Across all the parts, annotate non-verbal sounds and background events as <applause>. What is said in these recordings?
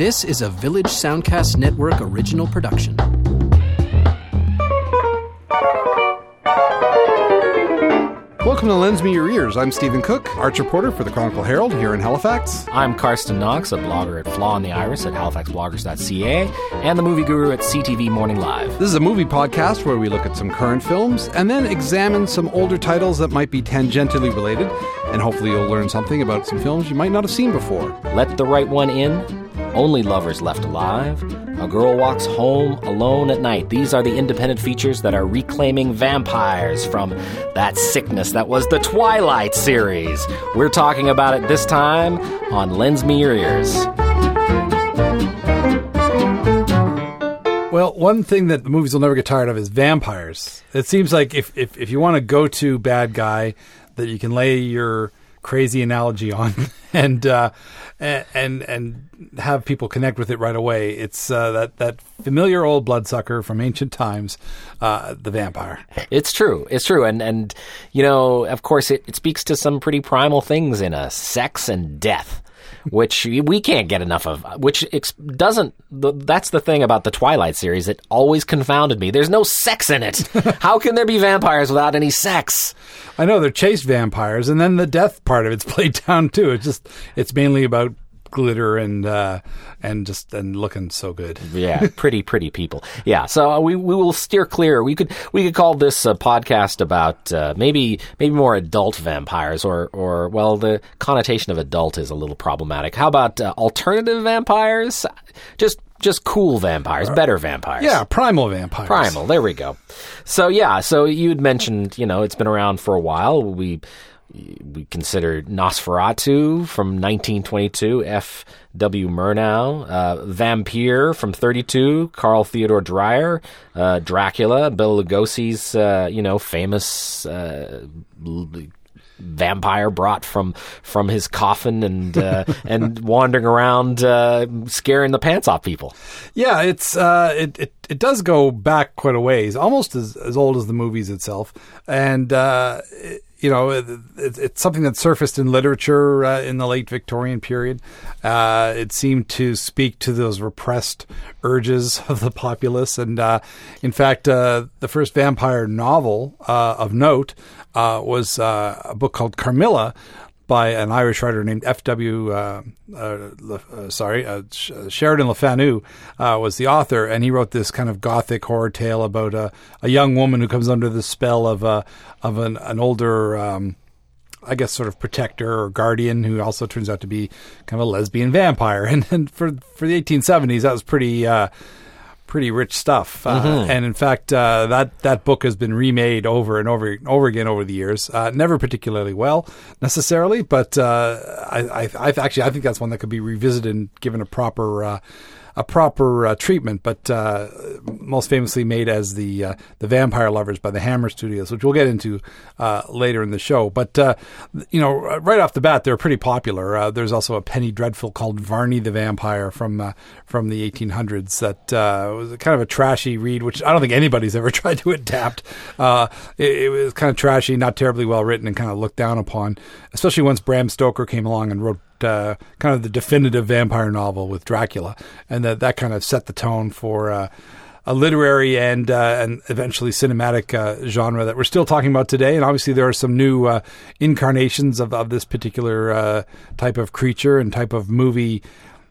This is a Village Soundcast Network original production. Welcome to Lends Me Your Ears. I'm Stephen Cooke, arts reporter for the Chronicle Herald here in Halifax. I'm Carsten Knox, a blogger at Flaw in the Iris at halifaxbloggers.ca, and the movie guru at CTV Morning Live. This is a movie podcast where we look at some current films and then examine some older titles that might be tangentially related, and hopefully you'll learn something about some films you might not have seen before. Let the right one in. Only lovers left alive. A girl walks home alone at night. These are the independent features that are reclaiming vampires from that sickness that was the Twilight series. We're talking about it this time on Lends Me Your Ears. Well, one thing that the movies will never get tired of is vampires. It seems like if, if, if you want to go to bad guy that you can lay your crazy analogy on <laughs> and uh, and and have people connect with it right away. It's uh, that that familiar old bloodsucker from ancient times, uh, the vampire. It's true. It's true. And and you know, of course, it, it speaks to some pretty primal things in us: sex and death which we can't get enough of. Which ex- doesn't. That's the thing about the Twilight series. It always confounded me. There's no sex in it. <laughs> How can there be vampires without any sex? I know they're chased vampires, and then the death part of it's <laughs> played down too. It's just it's mainly about glitter and uh, and just and looking so good. yeah, <laughs> pretty pretty people. Yeah, so uh, we we will steer clear. We could we could call this a podcast about uh, maybe maybe more adult vampires, or or well, the connotation of adult is a little problematic. How about uh, alternative vampires? Just just cool vampires, better vampires. Yeah, primal vampires. Primal. There we go. So yeah, so you'd mentioned, you know, it's been around for a while. We we considered Nosferatu from 1922, F. W. Murnau, uh, Vampyr from 32, Carl Theodor Dreyer, uh, Dracula, Bela Lugosi's, uh, you know, famous uh, vampire brought from from his coffin and uh, <laughs> and wandering around uh, scaring the pants off people. Yeah, it's uh, it, it it does go back quite a ways, almost as as old as the movies itself, and. Uh, it, you know, it, it's something that surfaced in literature uh, in the late Victorian period. Uh, it seemed to speak to those repressed urges of the populace. And uh, in fact, uh, the first vampire novel uh, of note uh, was a book called Carmilla, by an Irish writer named F.W. Uh, uh, uh, sorry, Sh- Sheridan Le Fanu was the author, and he wrote this kind of gothic horror tale about a, a young woman who comes under the spell of a of an, an older. Um, I guess sort of protector or guardian who also turns out to be kind of a lesbian vampire. <laughs> And, and for for the 1870s, that was pretty uh, pretty rich stuff. Uh, Mm-hmm. and in fact, uh, that that book has been remade over and over and over again over the years. Uh, never particularly well necessarily, but uh, I, I, I actually I think that's one that could be revisited and given a proper. A proper uh, treatment, but uh, most famously made as the uh, the Vampire Lovers by the Hammer Studios, which we'll get into uh, later in the show. But uh, you know, right off the bat, they're pretty popular. Uh, there's also a penny dreadful called Varney the Vampire from from the 1800s that was kind of a trashy read, which I don't think anybody's <laughs> ever tried to adapt. It, it was kind of trashy, not terribly well written, and kind of looked down upon, especially once Bram Stoker came along and wrote uh, kind of the definitive vampire novel with Dracula, and that that kind of set the tone for uh, a literary and uh, and eventually cinematic uh, genre that we're still talking about today. And obviously, there are some new uh, incarnations of, of this particular uh, type of creature and type of movie.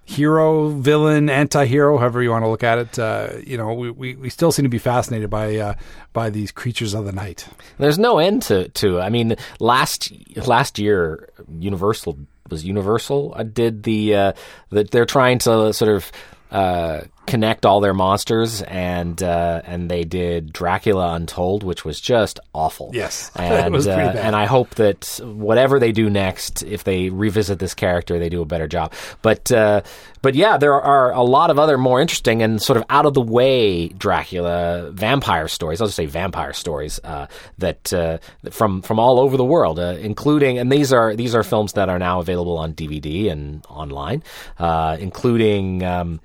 Hero, villain, anti-hero, however you want to look at it. Uh, you know, we, we, we still seem to be fascinated by uh, by these creatures of the night. There's no end to to. I mean, last last year, Universal was Universal. Uh, did the uh, that they're trying to sort of uh, connect all their monsters and uh, and they did Dracula Untold, which was just awful. Yes. <laughs> And uh, and I hope that whatever they do next, if they revisit this character, they do a better job. But uh, but yeah, there are a lot of other more interesting and sort of out of the way Dracula vampire stories. I'll just say vampire stories uh, that uh, from from all over the world, uh, including and these are these are films that are now available on DVD and online, uh, including. Um,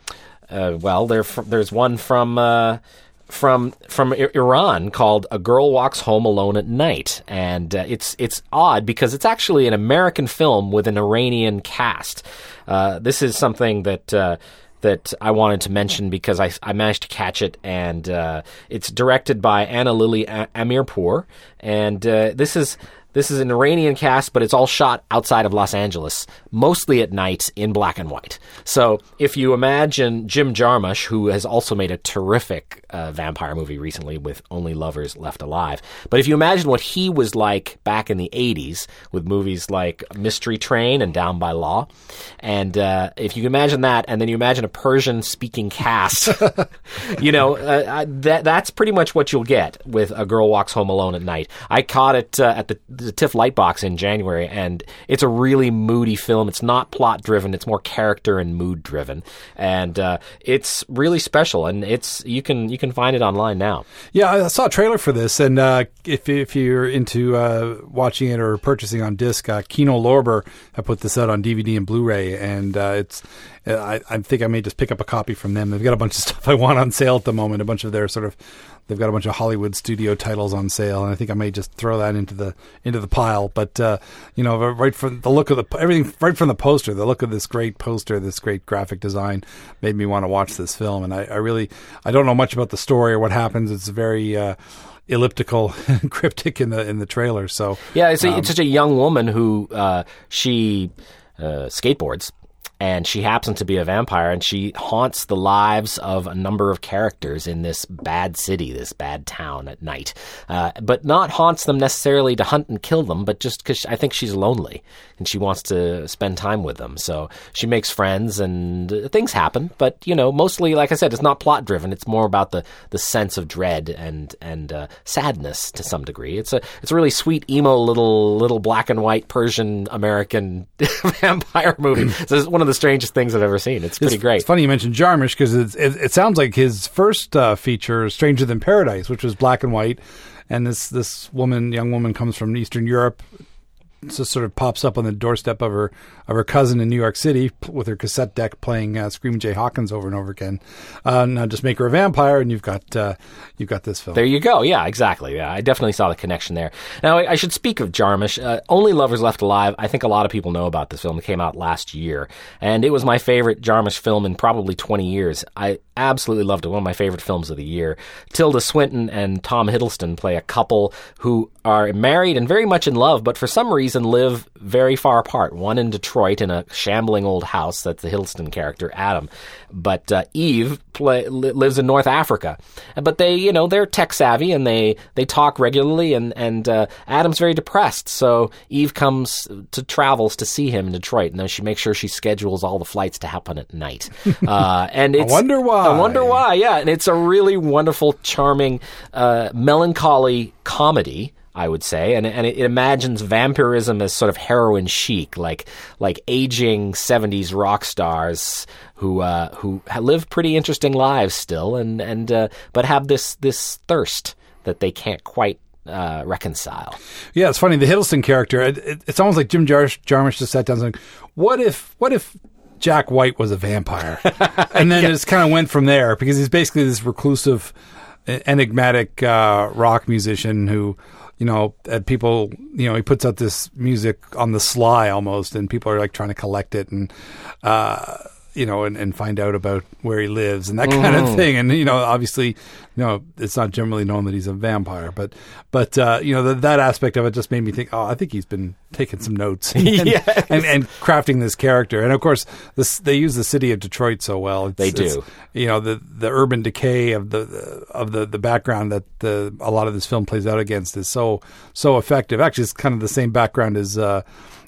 uh, well, there's one from uh, from from Iran called "A Girl Walks Home Alone at Night," and uh, it's it's odd because it's actually an American film with an Iranian cast. Uh, this is something that. Uh, that I wanted to mention because I, I managed to catch it, and uh, it's directed by Ana Lily A- Amirpour, and this is this is an Iranian cast, but it's all shot outside of Los Angeles, mostly at night in black and white. So if you imagine Jim Jarmusch, who has also made a terrific uh, vampire movie recently with Only Lovers Left Alive, but if you imagine what he was like back in the 80s with movies like Mystery Train and Down by Law, and uh, if you imagine that, and then you imagine a Persian speaking cast, <laughs> you know, uh, that, that's pretty much what you'll get with A Girl Walks Home Alone at Night. I caught it uh, at the the TIFF Lightbox in January, and it's a really moody film. It's not plot driven; it's more character and mood driven, and uh, it's really special. And it's you can you can find it online now. Yeah, I saw a trailer for this, and uh, if if you're into uh, watching it or purchasing on disc, uh, Kino Lorber I put this out on DVD and Blu-ray, and uh, it's I, I think I may just pick up a copy from them. They've got a bunch of <laughs> stuff I want on sale at the moment. A bunch of their sort of they've got a bunch of Hollywood studio titles on sale, and I think I may just throw that into the into the pile. But uh, you know, right from the look of the everything, right from the poster, the look of this great poster, this great graphic design, made me want to watch this film. And I, I really I don't know much about the story or what happens. It's very uh, elliptical and <laughs> cryptic in the in the trailer. So yeah, it's, a, it's such a young woman who uh, she uh, skateboards and she happens to be a vampire and she haunts the lives of a number of characters in this bad city, this bad town at night. Uh, but not haunts them necessarily to hunt and kill them, but just because I think she's lonely and she wants to spend time with them. So she makes friends and things happen. But, you know, mostly, like I said, it's not plot driven. It's more about the, the sense of dread and, and uh, sadness to some degree. It's a, it's a really sweet, emo little, little black and white Persian American <laughs> vampire movie. so it's one of the strangest things I've ever seen. It's pretty it's, great. It's funny you mentioned Jarmusch because it, it sounds like his first uh, feature, Stranger Than Paradise, which was black and white, and this this woman, young woman, comes from Eastern Europe, just sort of pops up on the doorstep of her of her cousin in New York City with her cassette deck playing uh, Screaming Jay Hawkins over and over again. Uh, now just make her a vampire, and you've got uh, you've got this film. There you go. Yeah, exactly. Yeah, I definitely saw the connection there. Now I, I should speak of Jarmusch. Uh, Only Lovers Left Alive. I think a lot of people know about this film. It came out last year, and it was my favorite Jarmusch film in probably 20 years. I absolutely loved it. One of my favorite films of the year. Tilda Swinton and Tom Hiddleston play a couple who are married and very much in love, but for some reason live very far apart. One in Detroit in a shambling old house. That's the Hiddleston character, Adam. But uh, Eve play, li- lives in North Africa. But they, you know, they're tech savvy and they, they talk regularly. And and uh, Adam's very depressed, so Eve comes to travels to see him in Detroit, and then she makes sure she schedules all the flights to happen at night. <laughs> Uh, and it's, wonder why. I wonder why. Yeah, and it's a really wonderful, charming, uh, melancholy comedy. I would say, and and it imagines vampirism as sort of heroin chic, like like aging '70s rock stars who uh, who live pretty interesting lives still, and and uh, but have this this thirst that they can't quite uh, reconcile. Yeah, it's funny. The Hiddleston character, it, it, it's almost like Jim Jar- Jarmusch just sat down and said, "What if? What if?" Jack White was a vampire, <laughs> and then it just kind of went from there because he's basically this reclusive, enigmatic uh, rock musician who you know, and people, you know, he puts out this music on the sly almost, and people are like trying to collect it and, uh, you know, and, and find out about where he lives and that kind of thing. And, you know, obviously, you know, it's not generally known that he's a vampire, but, but, uh, you know, the, that aspect of it just made me think, oh, I think he's been taking some notes <laughs> and, Yes. and, and crafting this character. And of course, this, they use the city of Detroit so well. It's, They do. you know the the urban decay of the of the the background that the a lot of this film plays out against is so so effective. Actually, it's kind of the same background as uh,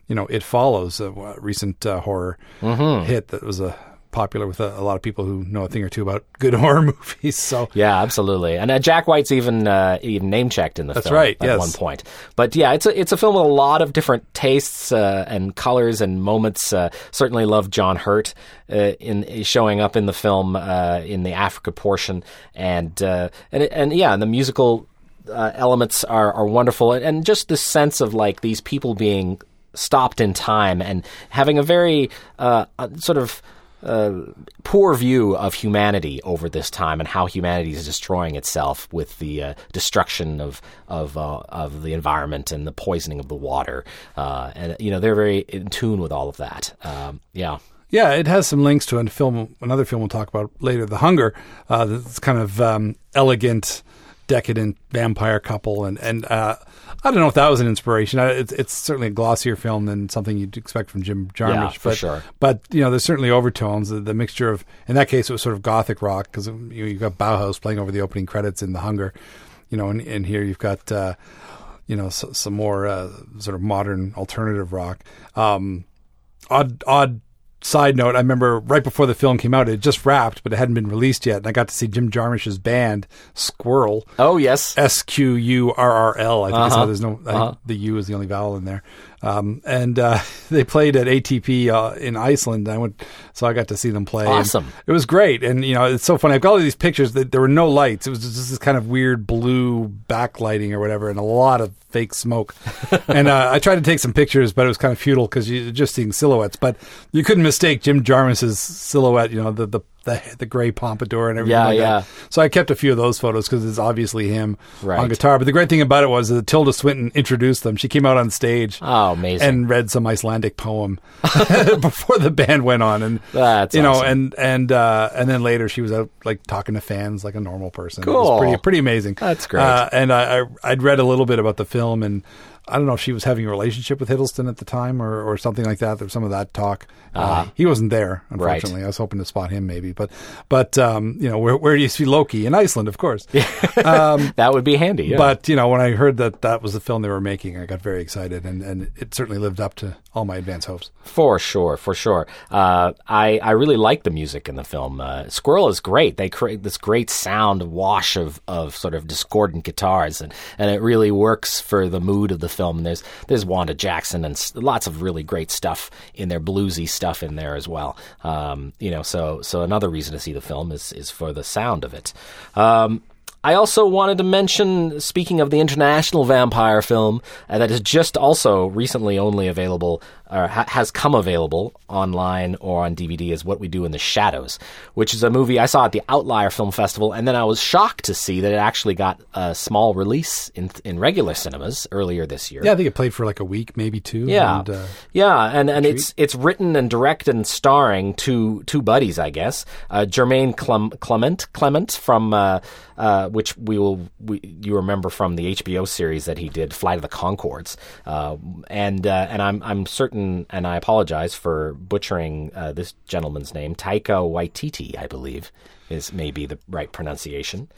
you know It Follows, a recent uh, horror Mm-hmm. hit that was uh, popular with a, a lot of people who know a thing or two about good <laughs> horror movies. So Yeah, absolutely. And uh, Jack White's even uh, even name checked in the That's film right, at yes. one point. But yeah, it's a it's a film with a lot of different tastes uh, and colors and moments. Uh, certainly love John Hurt uh, in showing up in the film uh, in the Africa portion, and uh, and and yeah, and the musical uh, elements are are wonderful, and, and just the sense of like these people being stopped in time and having a very uh, sort of uh, poor view of humanity over this time and how humanity is destroying itself with the uh, destruction of of uh, of the environment and the poisoning of the water. Uh, and you know they're very in tune with all of that. Um, yeah. Yeah, it has some links to a film, another film we'll talk about later, The Hunger. Uh, that's kind of um, elegant, decadent vampire couple, and and uh, I don't know if that was an inspiration. Uh, It's, it's certainly a glossier film than something you'd expect from Jim Jarmusch. Yeah, for but, sure. But you know, there's certainly overtones. The, the mixture of, in that case, it was sort of gothic rock because you you've got Bauhaus playing over the opening credits in The Hunger. You know, and, and here you've got. Uh, you know, so, some more uh, sort of modern alternative rock. Um, odd, odd side note. I remember right before the film came out, it just wrapped, but it hadn't been released yet, and I got to see Jim Jarmusch's band Squirrel. Oh yes. S Q U R R L. I think Uh-huh. there's no. Uh-huh. the U is the only vowel in there. Um, and uh, <laughs> they played at ATP uh, in Iceland. I went, so I got to see them play. Awesome. It was great, and you know it's so funny. I've got all these pictures that there were no lights. It was just this kind of weird blue backlighting or whatever, and a lot of fake smoke. <laughs> and uh, I tried to take some pictures, but it was kind of futile because you're just seeing silhouettes. But you couldn't mistake Jim Jarmusch's silhouette. You know the the the, the gray pompadour and everything Yeah, like yeah. that. So I kept a few of those photos because it's obviously him Right. on guitar. But the great thing about it was that Tilda Swinton introduced them. She came out on stage Oh, amazing. and read some Icelandic poem <laughs> before the band went on, and That's you know, awesome. and and uh, and then later she was out like talking to fans like a normal person. It Cool. was pretty pretty amazing. That's great. Uh, and I, I I'd read a little bit about the film and. I don't know if she was having a relationship with Hiddleston at the time or, or something like that. There was some of that talk. Uh, he wasn't there, Right. unfortunately. I was hoping to spot him maybe, but but um, you know where where do you see Loki in Iceland? Of course. <laughs> that would be handy. Yeah. But you know, when I heard that that was the film they were making, I got very excited, and, and it certainly lived up to all my advance hopes. For sure, for sure. Uh, I I really like the music in the film. Uh, Squirrel is great. They create this great sound wash of, of sort of discordant guitars, and, and it really works for the mood of the film. And there's there's Wanda Jackson and lots of really great stuff in there, bluesy stuff in there as well. Um, you know, so so another reason to see the film is is for the sound of it. Um, I also wanted to mention, speaking of the international vampire film uh, that is just also recently only available, or ha- has come available online or on DVD, is What We Do in the Shadows, which is a movie I saw at the Outlier Film Festival, and then I was shocked to see that it actually got a small release in in regular cinemas earlier this year. Yeah, I think it played for like a week, maybe two. Yeah, and, uh, yeah, and and it's it's written and directed and starring two two buddies, I guess. Uh, Jermaine Clem, Clement Clement from uh, uh, which we will we, you remember from the HBO series that he did, Flight of the Conchords, uh, and uh, and I'm I'm certain, and I apologize for butchering uh, this gentleman's name, Taika Waititi, I believe is maybe the right pronunciation.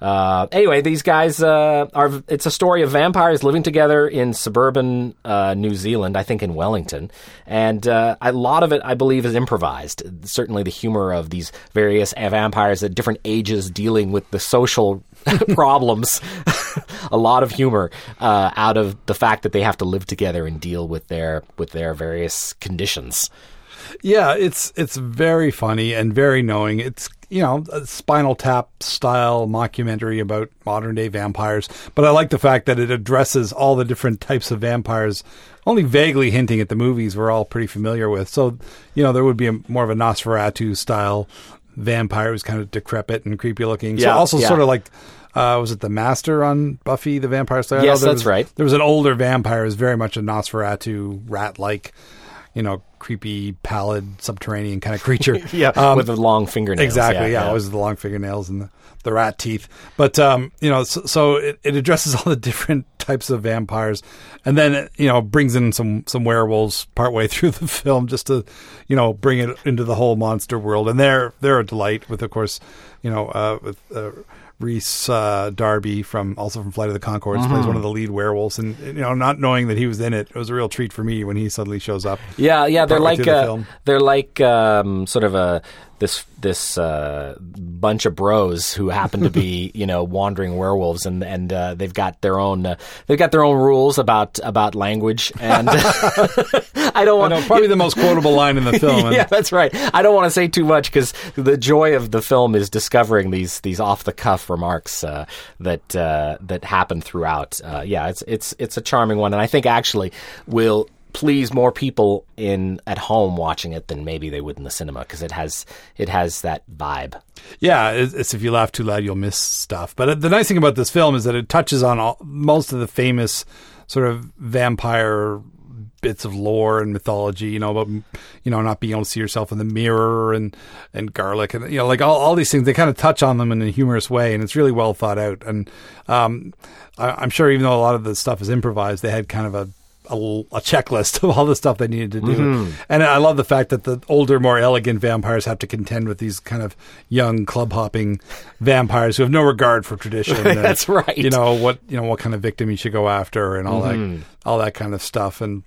Uh, anyway, these guys uh, are. It's a story of vampires living together in suburban uh, New Zealand, I think in Wellington, and uh, a lot of it, I believe, is improvised. Certainly, the humor of these various vampires at different ages dealing with the social <laughs> problems. <laughs> <laughs> a lot of humor uh, out of the fact that they have to live together and deal with their with their various conditions. yeah, it's it's very funny and very knowing. It's you know a Spinal Tap style mockumentary about modern day vampires, but I like the fact that it addresses all the different types of vampires, only vaguely hinting at the movies we're all pretty familiar with. So you know there would be a, more of a Nosferatu style vampire who's kind of decrepit and creepy looking. so Yeah, also yeah. sort of like. Uh, was it the Master on Buffy the Vampire Slayer? Yes, that's was- right. There was an older vampire who's very much a Nosferatu rat like, you know, creepy, pallid, subterranean kind of creature. <laughs> Um, with the long fingernails. Exactly. Yeah, always the long fingernails and the, the rat teeth. But um, you know, so, so it, it addresses <laughs> all the different types of vampires, and then it, you know brings in some some werewolves partway <laughs> through the film just to you know bring it into the whole monster world. And they're they're a delight with, of course, you know, uh, with. Uh, Rhys uh, Darby from also from Flight of the Conchords plays one of the lead werewolves, and you know, not knowing that he was in it, it was a real treat for me when he suddenly shows up. Yeah, yeah, they're like the uh, they're like um, sort of a this this uh, bunch of bros who happen to be <laughs> you know wandering werewolves, and and uh, they've got their own uh, they've got their own rules about about language, and <laughs> <laughs> I don't I want know, probably the most quotable line in the film. and- yeah, that's right. I don't want to say too much because the joy of the film is discovering these these off the cuff remarks uh, that uh, that happen throughout. Uh, yeah, it's it's it's a charming one, and I think actually will please more people in at home watching it than maybe they would in the cinema because it has it has that vibe. Yeah, it's, if you laugh too loud, you'll miss stuff. But uh, the nice thing about this film is that it touches on all, most of the famous sort of vampire bits of lore and mythology, you know, about you know not being able to see yourself in the mirror and and garlic and you know like all, all these things. They kind of touch on them in a humorous way, and it's really well thought out. And um, I, I'm sure even though a lot of the stuff is improvised, they had kind of a a, a checklist <laughs> of all the stuff they needed to do. Mm-hmm. And I love the fact that the older, more elegant vampires have to contend with these kind of young, club hopping vampires who have no regard for tradition. <laughs> and, That's right. You know what? You know what kind of victim you should go after, and all Mm-hmm. that, all that kind of stuff. And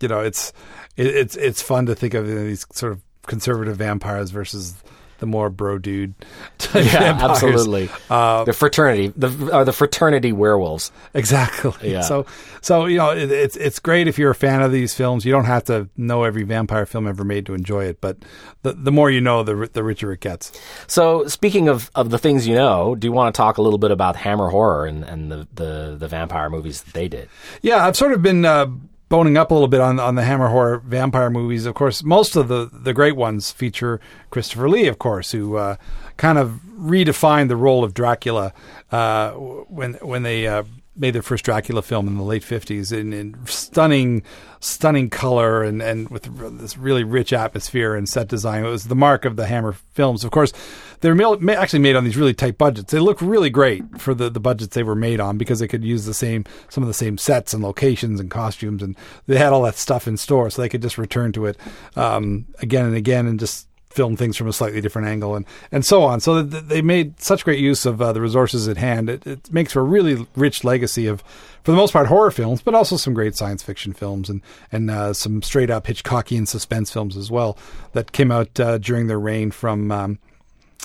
you know, it's it, it's it's fun to think of these sort of conservative vampires versus the more bro dude <laughs> type Yeah, vampires. absolutely. Uh, the fraternity, the are the fraternity werewolves. Exactly. Yeah. So, so you know, it, it's it's great if you're a fan of these films. You don't have to know every vampire film ever made to enjoy it, but the the more you know, the the richer it gets. So, speaking of, of the things you know, do you want to talk a little bit about Hammer Horror and, and the, the, the vampire movies that they did? Yeah, I've sort of been uh, boning up a little bit on on the Hammer horror vampire movies. Of course, most of the the great ones feature Christopher Lee, of course, who uh, kind of redefined the role of Dracula uh, when when they. Made their first Dracula film in the late fifties in, in stunning, stunning color and, and with this really rich atmosphere and set design. It was the mark of the Hammer films. Of course, they're actually made on these really tight budgets. They look really great for the, the budgets they were made on because they could use the same some of the same sets and locations and costumes, and they had all that stuff in store, so they could just return to it um, again and again and just film things from a slightly different angle and, and so on. So that they made such great use of uh, the resources at hand. It, it makes for a really rich legacy of, for the most part, horror films, but also some great science fiction films and and uh, some straight up Hitchcockian suspense films as well that came out uh, during their reign from. Um,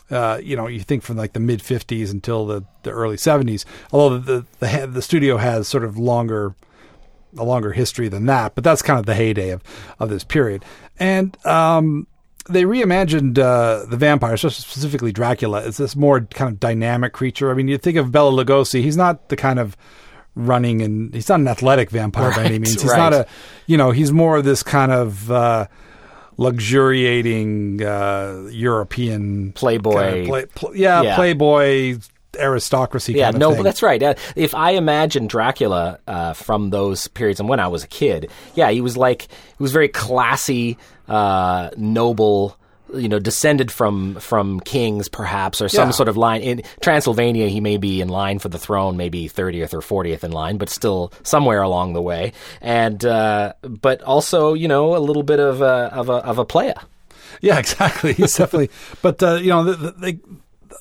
uh, you know, you think from like the mid '50s until the, the early '70s. Although the, the the the studio has sort of longer a longer history than that, but that's kind of the heyday of, of this period. And um, they reimagined uh, the vampire, specifically Dracula, as this more kind of dynamic creature. I mean, you think of Bela Lugosi; he's not the kind of running and he's not an athletic vampire by any means. He's right. not a, you know, he's more of this kind of uh, luxuriating uh, European Playboy. kind of play, pl- yeah, Yeah. playboy aristocracy. Yeah, kind of no, thing. that's right. Uh, if I imagine Dracula uh, from those periods and when I was a kid, yeah, he was like he was very classy, uh, noble. You know, descended from from kings, perhaps, or some Yeah. sort of line. In Transylvania, he may be in line for the throne, maybe thirtieth or fortieth in line, but still somewhere along the way. And uh, but also, you know, a little bit of a of a of a playa. Yeah, <laughs> exactly. He's definitely, but uh, you know, the, the, they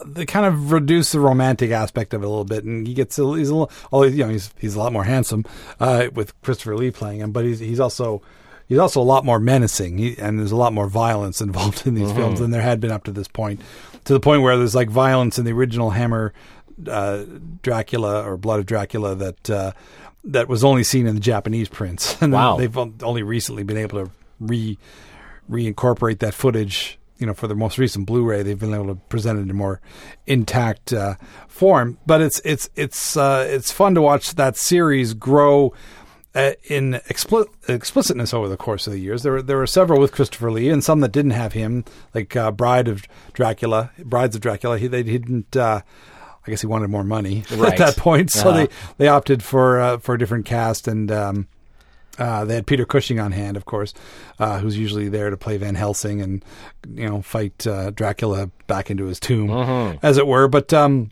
they kind of reduce the romantic aspect of it a little bit, and he gets a, he's a little, you know he's he's a lot more handsome uh, with Christopher Lee playing him, but he's he's also he's also a lot more menacing, he, and there's a lot more violence <laughs> involved in these films than there had been up to this point, to the point where there's like violence in the original Hammer uh, Dracula or Blood of Dracula that. Uh, that was only seen in the Japanese prints, <laughs> and Wow. they've only recently been able to re reincorporate that footage. You know, for the most recent Blu-ray, they've been able to present it in a more intact uh, form. But it's it's it's uh, it's fun to watch that series grow uh, in expli- explicitness over the course of the years. There were there were several with Christopher Lee, and some that didn't have him, like uh, Bride of Dracula, Brides of Dracula. He they didn't. Uh, I guess he wanted more money <laughs> Right. at that point, so Uh-huh. they they opted for uh, for a different cast and. Um, uh, they had Peter Cushing on hand, of course, uh, who's usually there to play Van Helsing and you know fight uh, Dracula back into his tomb, as it were. But um,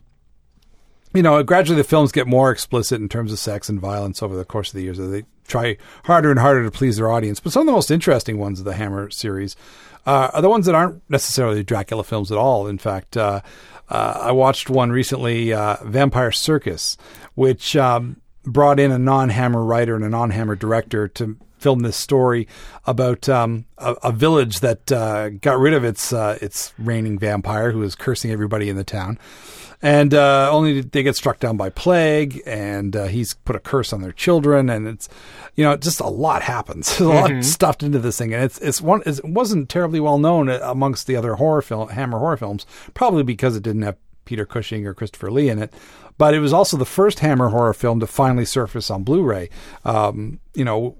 you know, gradually the films get more explicit in terms of sex and violence over the course of the years. They try harder and harder to please their audience. But some of the most interesting ones of the Hammer series uh, are the ones that aren't necessarily Dracula films at all. In fact, uh, uh, I watched one recently, uh, Vampire Circus, which um, brought in a non-Hammer writer and a non-Hammer director to film this story about um, a, a village that uh, got rid of its uh, its reigning vampire who was cursing everybody in the town and uh, only they get struck down by plague, and uh, he's put a curse on their children, and it's you know just a lot happens. <laughs> There's a lot stuffed into this thing, and it's it's one it wasn't terribly well known amongst the other horror film Hammer horror films, probably because it didn't have Peter Cushing or Christopher Lee in it. But it was also the first Hammer horror film to finally surface on Blu-ray. Um, you know,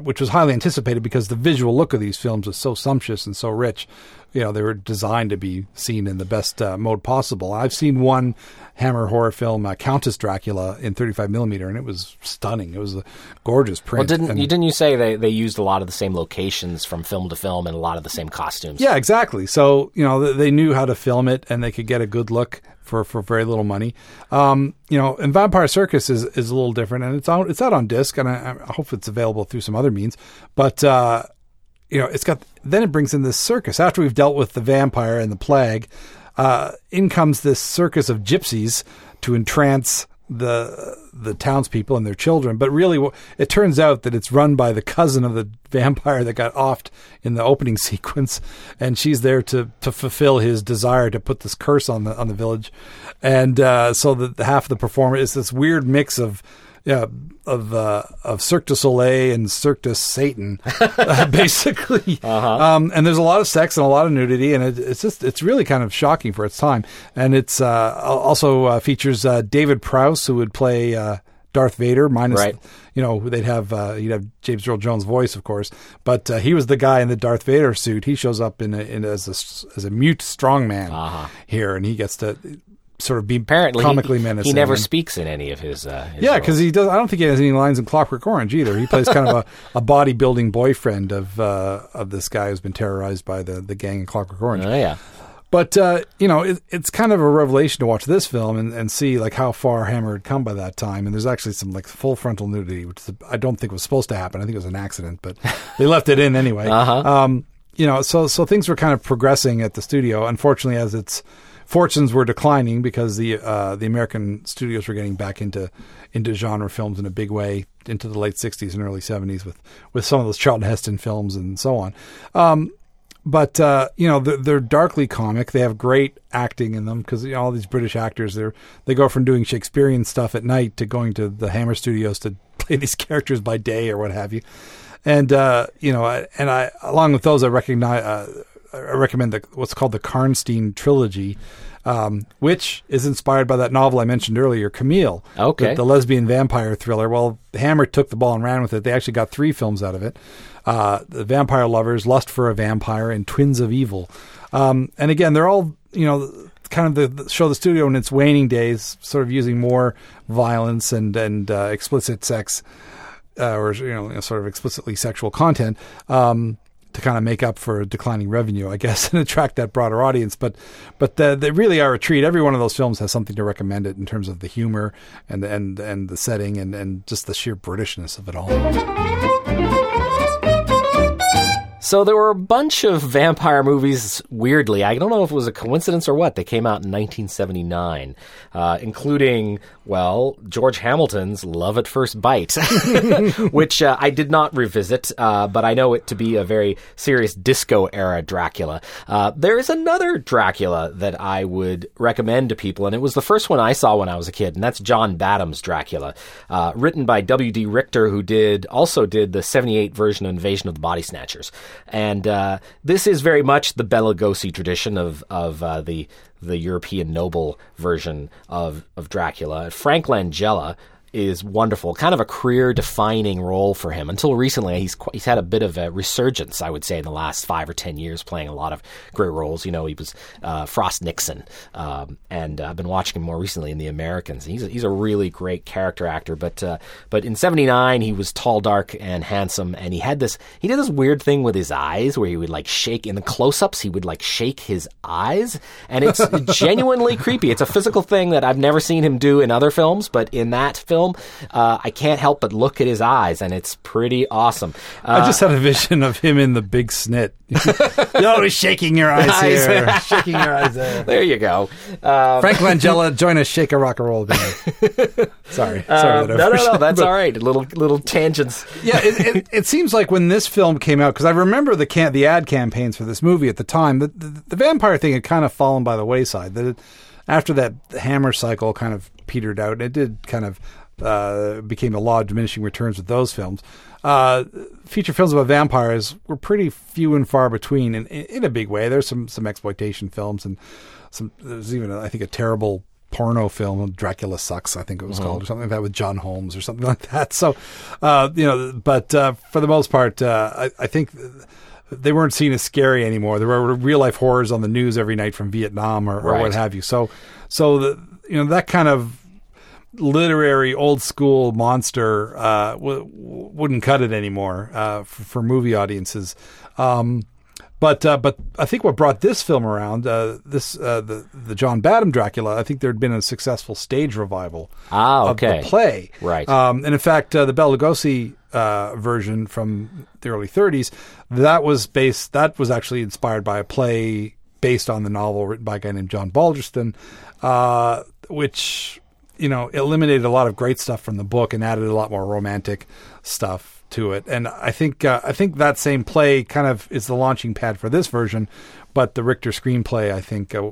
which was highly anticipated because the visual look of these films was so sumptuous and so rich. You know, they were designed to be seen in the best uh, mode possible. I've seen one Hammer horror film, uh, Countess Dracula, in 35 millimeter, and it was stunning. It was a gorgeous print. Well, didn't And- you didn't you say they, they used a lot of the same locations from film to film and a lot of the same costumes? Yeah, exactly. So you know they knew how to film it, and they could get a good look for, for very little money. Um, you know, and Vampire Circus is, is a little different, and it's out it's out on disc, and I, I hope it's available through some other means. But uh, you know, it's got then it brings in this circus after we've dealt with the vampire and the plague. Uh, in comes this circus of gypsies to entrance the the townspeople and their children. But really, it turns out that it's run by the cousin of the vampire that got offed in the opening <laughs> sequence, and she's there to to fulfill his desire to put this curse on the on the village, and uh, so the, the half of the performance is this weird mix of. Yeah, of uh, of Cirque du Soleil and Cirque du Satan, uh, <laughs> basically. Um, and there's a lot of sex and a lot of nudity, and it, it's just it's really kind of shocking for its time. And it's uh, also uh, features uh, David Prowse, who would play uh, Darth Vader, minus Right. you know they'd have uh, you'd have James Earl Jones' voice, of course, but uh, he was the guy in the Darth Vader suit. He shows up in, a, in as a as a mute strongman here, and he gets to sort of be Apparently, comically he, menacing. He never and- speaks in any of his. Uh, his yeah, because he does. I don't think he has any lines in Clockwork Orange either. He plays kind of a, a bodybuilding boyfriend of uh, of this guy who's been terrorized by the the gang in Clockwork Orange. Oh yeah. But uh, you know, it, it's kind of a revelation to watch this film and, and see like how far Hammer had come by that time. And there's actually some like full frontal nudity, which I don't think was supposed to happen. I think it was an accident, but <laughs> they left it in anyway. Uh-huh. Um, you know, so so things were kind of progressing at the studio. Unfortunately, as its fortunes were declining because the uh, the American studios were getting back into into genre films in a big way into the late '60s and early '70s with with some of those Charlton Heston films and so on. Um, but uh, you know they're, they're darkly comic. They have great acting in them because you know, all these British actors they they go from doing Shakespearean stuff at night to going to the Hammer Studios to <laughs> play these characters by day or what have you. And uh, you know, and I along with those, I recognize uh, I recommend the, what's called the Karnstein trilogy. Um, which is inspired by that novel I mentioned earlier, Carmilla. Okay. The, the lesbian vampire thriller. Well, Hammer took the ball and ran with it. They actually got three films out of it uh, The Vampire Lovers, Lust for a Vampire, and Twins of Evil. Um, and again, they're all, you know, kind of the, the show the studio in its waning days, sort of using more violence and, and uh, explicit sex, uh, or, you know, sort of explicitly sexual content. Um, to kind of make up for declining revenue, I guess, <laughs> and attract that broader audience. But, but the, they really are a treat. Every one of those films has something to recommend it in terms of the humor and and and the setting and and just the sheer Britishness of it all. So there were a bunch of vampire movies. Weirdly, I don't know if it was a coincidence or what. They came out in 1979, uh, including well George Hamilton's Love at First Bite, <laughs> which uh, I did not revisit, uh, but I know it to be a very serious disco era Dracula. Uh, there is another Dracula that I would recommend to people, and it was the first one I saw when I was a kid, and that's John Badham's Dracula, uh, written by W. D. Richter, who did also did the '78 version of Invasion of the Body Snatchers, and uh, this is very much the Bela Lugosi tradition of of uh, the the European noble version of of Dracula. Frank Langella is wonderful, kind of a career defining role for him. Until recently, he's he's had a bit of a resurgence, I would say, in the last five or ten years, playing a lot of great roles. You know, he was uh, Frost Nixon, um, and uh, I've been watching him more recently in The Americans. He's a, he's a really great character actor. But uh, but in '79, he was tall, dark, and handsome, and he had this he did this weird thing with his eyes where he would like shake in the close-ups. He would like shake his eyes, and it's <laughs> genuinely creepy. It's a physical thing that I've never seen him do in other films, but in that film, uh, I can't help but look at his eyes, and it's pretty awesome. Uh, I just had a vision of him in the big snit. <laughs> You're always shaking your eyes here, <laughs> shaking your eyes there. there you go. Uh, Frank <laughs> Langella, join us, shake a rock and roll band. Sorry, sorry. uh, that I no, no, no, that's but- all right. Little little tangents. yeah, it, it, it seems like when this film came out, because I remember the can- the ad campaigns for this movie at the time, the, the, the vampire thing had kind of fallen by the wayside. That after that Hammer cycle kind of petered out, it did kind of uh, became the law of diminishing returns with those films. Uh, feature films about vampires were pretty few and far between, in, in, in a big way. There's some some exploitation films and some. There's even I think a terrible porno film, Dracula Sucks, I think it was called, or something like that, with John Holmes or something <laughs> like that. So, uh, you know, but uh, for the most part, uh, I, I think they weren't seen as scary anymore. There were real life horrors on the news every night from Vietnam or, or Right. what have you. So, so the, you know that kind of literary old school monster uh, w- w- wouldn't cut it anymore uh, for, for movie audiences. Um, but uh, but I think what brought this film around, uh, this uh, the the John Badham Dracula, I think there had been a successful stage revival Ah, of the play. Right. Um, and in fact, uh, the Bela Lugosi uh, version from the early 30s, that was based. That was actually inspired by a play based on the novel written by a guy named John Balderston, uh, which you know eliminated a lot of great stuff from the book and added a lot more romantic stuff to it. And I think uh, I think that same play kind of is the launching pad for this version, but the Richter screenplay I think uh,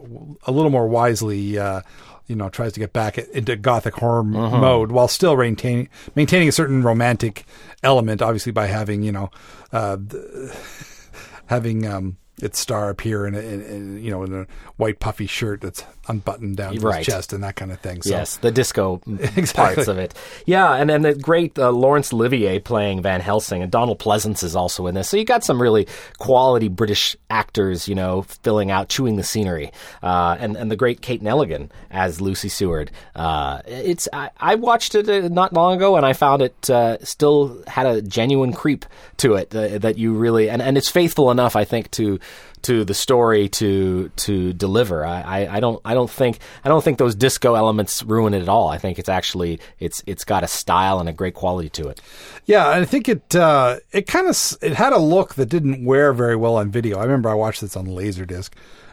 a little more wisely. Uh, you know, tries to get back into gothic horror m- mode while still maintaining maintaining a certain romantic element. Obviously, by having you know, uh, the, <laughs> having um, its star appear in, a, in, in you know in a white puffy shirt that's unbuttoned down to Right. his chest and that kind of thing. So, Yes, the disco Exactly. <laughs> parts of it. Yeah, and then the great uh, Laurence Olivier playing Van Helsing, and Donald Pleasence is also in this. So you got some really quality British actors, you know, filling out, chewing the scenery, uh, and and the great Kate Nelligan as Lucy Seward. Uh, it's I, I watched it uh, not long ago, and I found it uh, still had a genuine creep to it uh, that you really and, and it's faithful enough, I think, to to the story to to deliver. I, I, I don't I don't think I don't think those disco elements ruin it at all. I think it's actually it's it's got a style and a great quality to it. Yeah, I think it uh, it kind of it had a look that didn't wear very well on video. I remember I watched this on Laserdisc,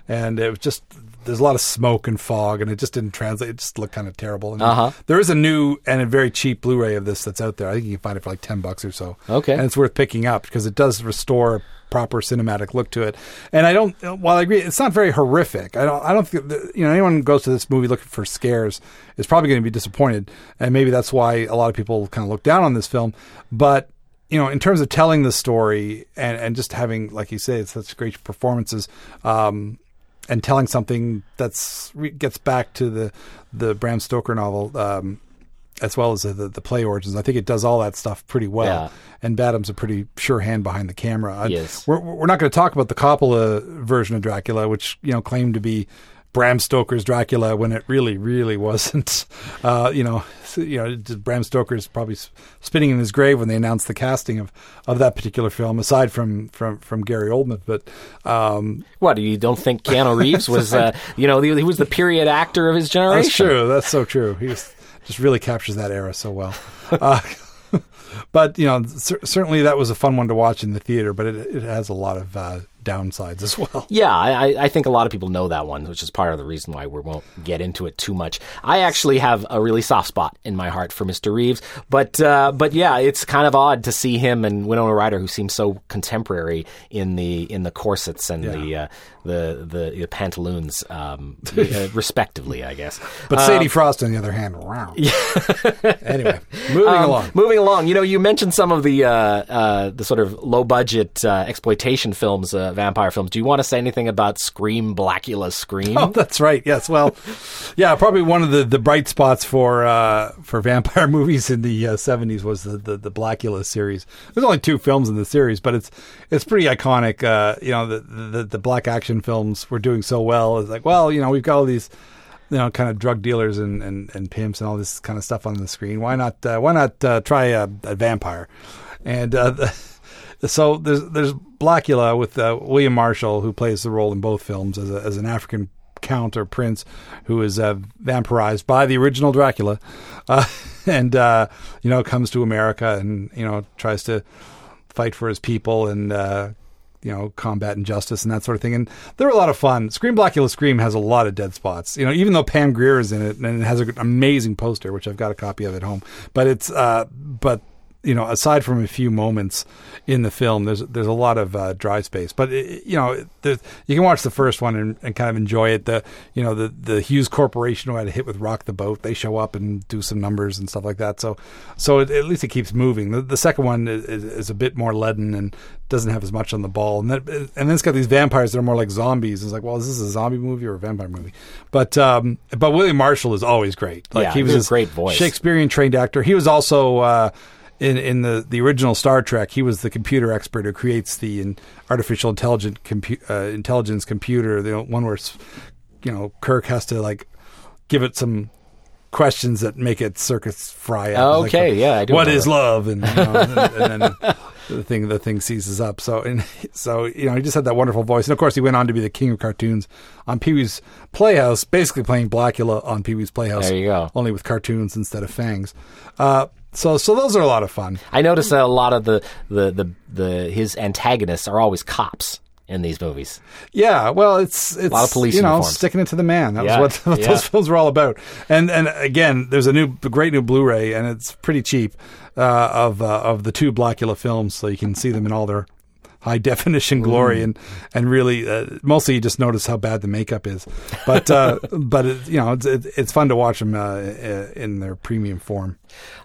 and it was just there's a lot of smoke and fog, and it just didn't translate. It just looked kind of terrible. And Uh-huh. There is a new and a very cheap Blu-ray of this that's out there. I think you can find it for like ten bucks or so. Okay. and it's worth picking up because it does restore proper cinematic look to it. And I don't. While I agree, it's not very horrific. I don't. I don't think that, you know anyone who goes to this movie looking for scares is probably going to be disappointed, and maybe that's why a lot of people kind of look down on this film. But you know, in terms of telling the story and, and just having, like you say, it's such great performances, um, and telling something that's gets back to the the Bram Stoker novel, um, as well as the, the play origins. I think it does all that stuff pretty well. Yeah. And Badham's a pretty sure hand behind the camera. Yes. We're we're not going to talk about the Coppola version of Dracula, which you know claimed to be. Bram Stoker's Dracula when it really, really wasn't. <laughs> Uh, you know, you know, Bram Stoker's probably spinning in his grave when they announced the casting of, of that particular film. Aside from from from Gary Oldman, but um, What do you don't think Keanu Reeves <laughs> was? Uh, you know, he, he was the period actor of his generation. That's true. That's so true. He was, just really captures that era so well. Uh, <laughs> but you know, cer- certainly that was a fun one to watch in the theater. But it, it has a lot of uh, downsides as well. <laughs> Yeah, I, I- I think a lot of people know that one, which is part of the reason why we won't get into it too much. I actually have a really soft spot in my heart for Mr. Reeves, but uh, but yeah, it's kind of odd to see him and Winona Ryder, who seem so contemporary in the in the corsets and the, uh, the the the pantaloons, um, <laughs> uh, respectively, I guess. But Sadie Frost, on the other hand, wow. <laughs> anyway, moving Um, along. Moving along, you know, you mentioned some of the uh, uh, the sort of low budget uh, exploitation films, vampire films. Do you want to say anything about Scream, Blackula, Scream? Oh, that's right. Yes. Well, yeah, probably one of the, the bright spots for uh, for <laughs> vampire movies in the uh, 70s was the, the the Blackula series. There's only two films in the series, but it's it's pretty iconic. Uh, you know, the, the the black action films were doing so well. It's like, well, you know, we've got all these you know, kind of drug dealers and, and, and pimps and all this kind of stuff on the screen. Why not? Uh, why not uh, try a, a vampire? And uh, the, <laughs> so there's there's Blackula with uh, William Marshall, who plays the role in both films as a, as an African count or prince who is uh, vampirized by the original Dracula, uh, <laughs> and uh, you know comes to America and you know tries to fight for his people and uh, you know combat injustice and that sort of thing. And they're a lot of fun. Scream Blackula Scream has a lot of dead spots. You know, even though Pam Grier is in it and it has an amazing poster, which I've got a copy of at home, but it's uh, but you know, aside from a few moments in the film, there's there's a lot of uh, dry space. But it, you know, the, you can watch the first one and, and, kind of enjoy it. The you know the the Hues Corporation who had a hit with Rock the Boat, they show up and do some numbers and stuff like that. So so it, at least it keeps moving. The, the second one is, is, a bit more leaden and doesn't have as much on the ball. And then and then it's got these vampires that are more like zombies. It's like, well, is this a zombie movie or a vampire movie? But um, but William Marshall is always great. Like yeah, he was a great voice, Shakespearean trained actor. He was also. Uh, in in the, the original Star Trek, he was the computer expert who creates the in, artificial intelligent compu- uh, intelligence computer. The one where you know Kirk has to like give it some questions that make it circuits fry up. Okay, like, yeah, I do. What is that. love? And, you know, and, and then the thing the thing seizes up. So and <laughs> so you know he just had that wonderful voice, and of course he went on to be the king of cartoons on Pee Wee's Playhouse, basically playing Blackula on Pee Wee's Playhouse. There you go. Only with cartoons instead of fangs. Uh, so so those are a lot of fun. I notice that a lot of the, the, the, the his antagonists are always cops in these movies. Yeah, well, it's it's a lot of police you know uniforms. sticking it to the man. That yeah, was what, <laughs> what yeah. those films were all about. And and again, there's a new great new Blu-ray, and it's pretty cheap uh, of uh, of the two Blackula films, so you can see them in all their high definition glory mm. and and really uh, mostly you just notice how bad the makeup is but uh, <laughs> but it, you know it's it, it's fun to watch them uh, in their premium form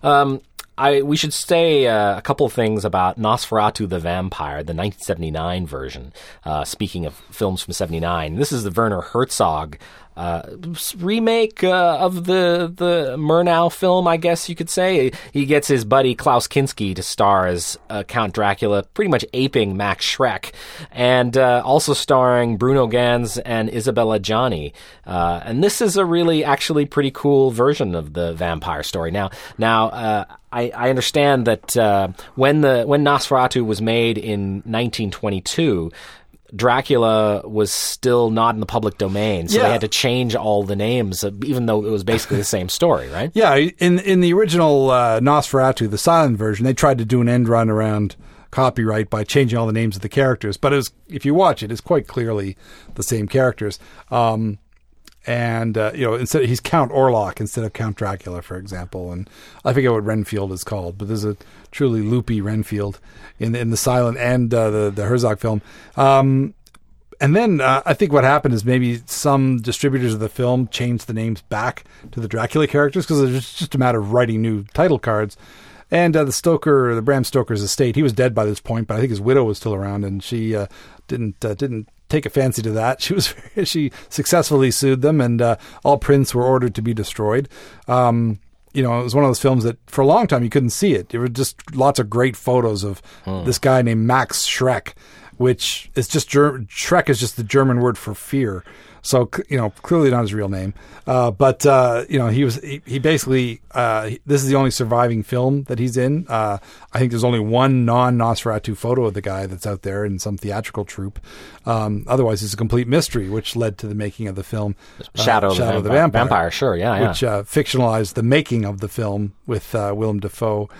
um, I we should say uh, a couple of things about Nosferatu the Vampire, the 1979 version. Uh, speaking of films from '79, this is the Werner Herzog uh, remake uh, of the the Murnau film, I guess you could say. He gets his buddy Klaus Kinski to star as uh, Count Dracula, pretty much aping Max Schreck, and uh, also starring Bruno Ganz and Isabella Adjani. Uh, and this is a really, actually, pretty cool version of the vampire story. Now, now. Uh, I, I, understand that when the when Nosferatu was made in 1922, Dracula was still not in the public domain, so yeah. they had to change all the names, even though it was basically the same story, right? Yeah, in in the original uh, Nosferatu, the silent version, they tried to do an end run around copyright by changing all the names of the characters, but it was, if you watch it, it's quite clearly the same characters. Um, and uh, you know, instead he's Count Orlok instead of Count Dracula, for example. And I forget what Renfield is called, but there's a truly loopy Renfield in the, in the silent and uh, the the Herzog film. Um, and then uh, I think what happened is maybe some distributors of the film changed the names back to the Dracula characters because it's just a matter of writing new title cards. And uh, the Stoker, the Bram Stoker's estate, he was dead by this point, but I think his widow was still around, and she uh, didn't uh, didn't take a fancy to that. <laughs> She was she successfully sued them, and uh, all prints were ordered to be destroyed. Um, you know, it was one of those films that for a long time you couldn't see it. There were just lots of great photos of hmm. this guy named Max Schreck, which is just Ger- Schreck is just the German word for fear. So you know, clearly not his real name, uh, but uh, you know, he was he, he basically uh, this is the only surviving film that he's in. Uh, I think there's only one non Nosferatu photo of the guy that's out there in some theatrical troupe. Um, otherwise, it's a complete mystery, which led to the making of the film uh, Shadow, of, Shadow the, of the Vampire. Vampire. Sure, yeah, yeah. which uh, fictionalized the making of the film with Willem Dafoe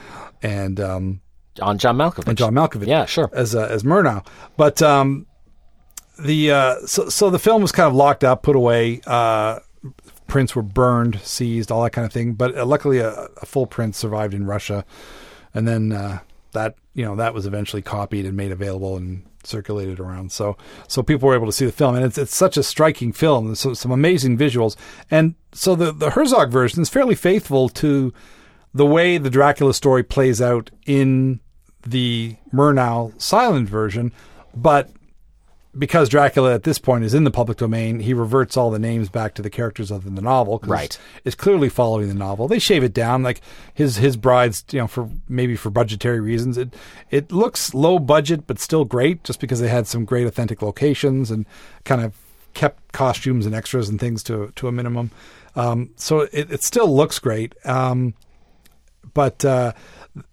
and. Um, on John Malkovich. And John Malkovich. Yeah, sure. As uh, as Murnau. But um, the uh, so so the film was kind of locked up, put away. Uh, prints were burned, seized, all that kind of thing. But uh, luckily, a, a, full print survived in Russia, and then uh, that you know that was eventually copied and made available and circulated around. So so people were able to see the film, and it's it's such a striking film. There's some, some amazing visuals, and so the the Herzog version is fairly faithful to the way the Dracula story plays out in the Murnau silent version, but because Dracula at this point is in the public domain, he reverts all the names back to the characters of the novel. Right, it's clearly following the novel. They shave it down, like his his brides, you know, for maybe for budgetary reasons. It it looks low budget, but still great, just because they had some great authentic locations and kind of kept costumes and extras and things to to a minimum. Um, so it, it still looks great, um, but uh,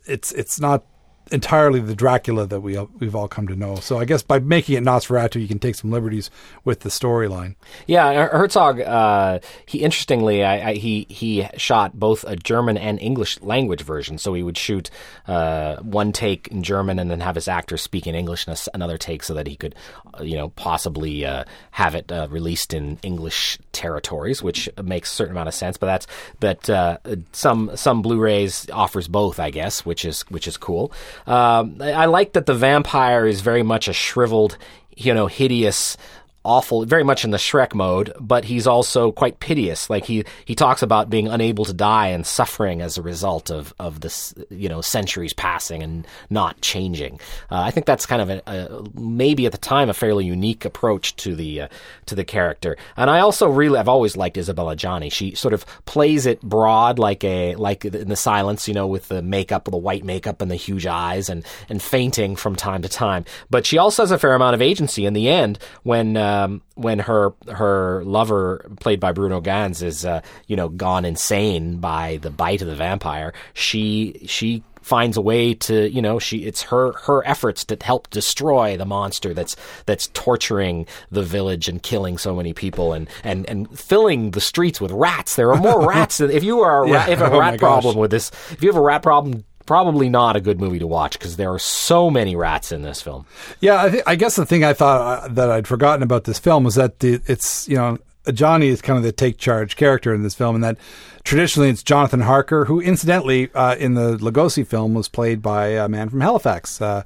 it's it's not entirely the Dracula that we we've all come to know. So I guess by making it Nosferatu, you can take some liberties with the storyline. Yeah, Herzog. Uh, he interestingly, I, I, he he shot both a German and English language version. So he would shoot uh, one take in German and then have his actors speak in English s another take, so that he could, uh, you know, possibly uh, have it uh, released in English territories, which makes a certain amount of sense. But that's but uh, some some Blu-rays offers both, I guess, which is which is cool. Um, I, I like that the vampire is very much a shriveled, you know, hideous awful, very much in the Shrek mode, but he's also quite piteous. Like he, he talks about being unable to die and suffering as a result of, of this, you know, centuries passing and not changing. Uh, I think that's kind of a, a, maybe at the time a fairly unique approach to the, uh, to the character. And I also really, I've always liked Isabella Adjani. She sort of plays it broad like a, like in the silence, you know, with the makeup, with the white makeup and the huge eyes and, and fainting from time to time. But she also has a fair amount of agency in the end when, uh, um, when her her lover, played by Bruno Ganz, is uh, you know gone insane by the bite of the vampire, she she finds a way to you know she it's her her efforts to help destroy the monster that's that's torturing the village and killing so many people and and and filling the streets with rats there are more <laughs> rats if you are a Yeah. if have a Oh rat problem gosh. with this if you have a rat problem probably not a good movie to watch because there are so many rats in this film Yeah, I, th- I guess the thing I thought uh, that I'd forgotten about this film was that the, it's you know Adjani is kind of the take charge character in this film, and that traditionally it's Jonathan Harker, who incidentally uh, in the Lugosi film was played by a man from Halifax, uh,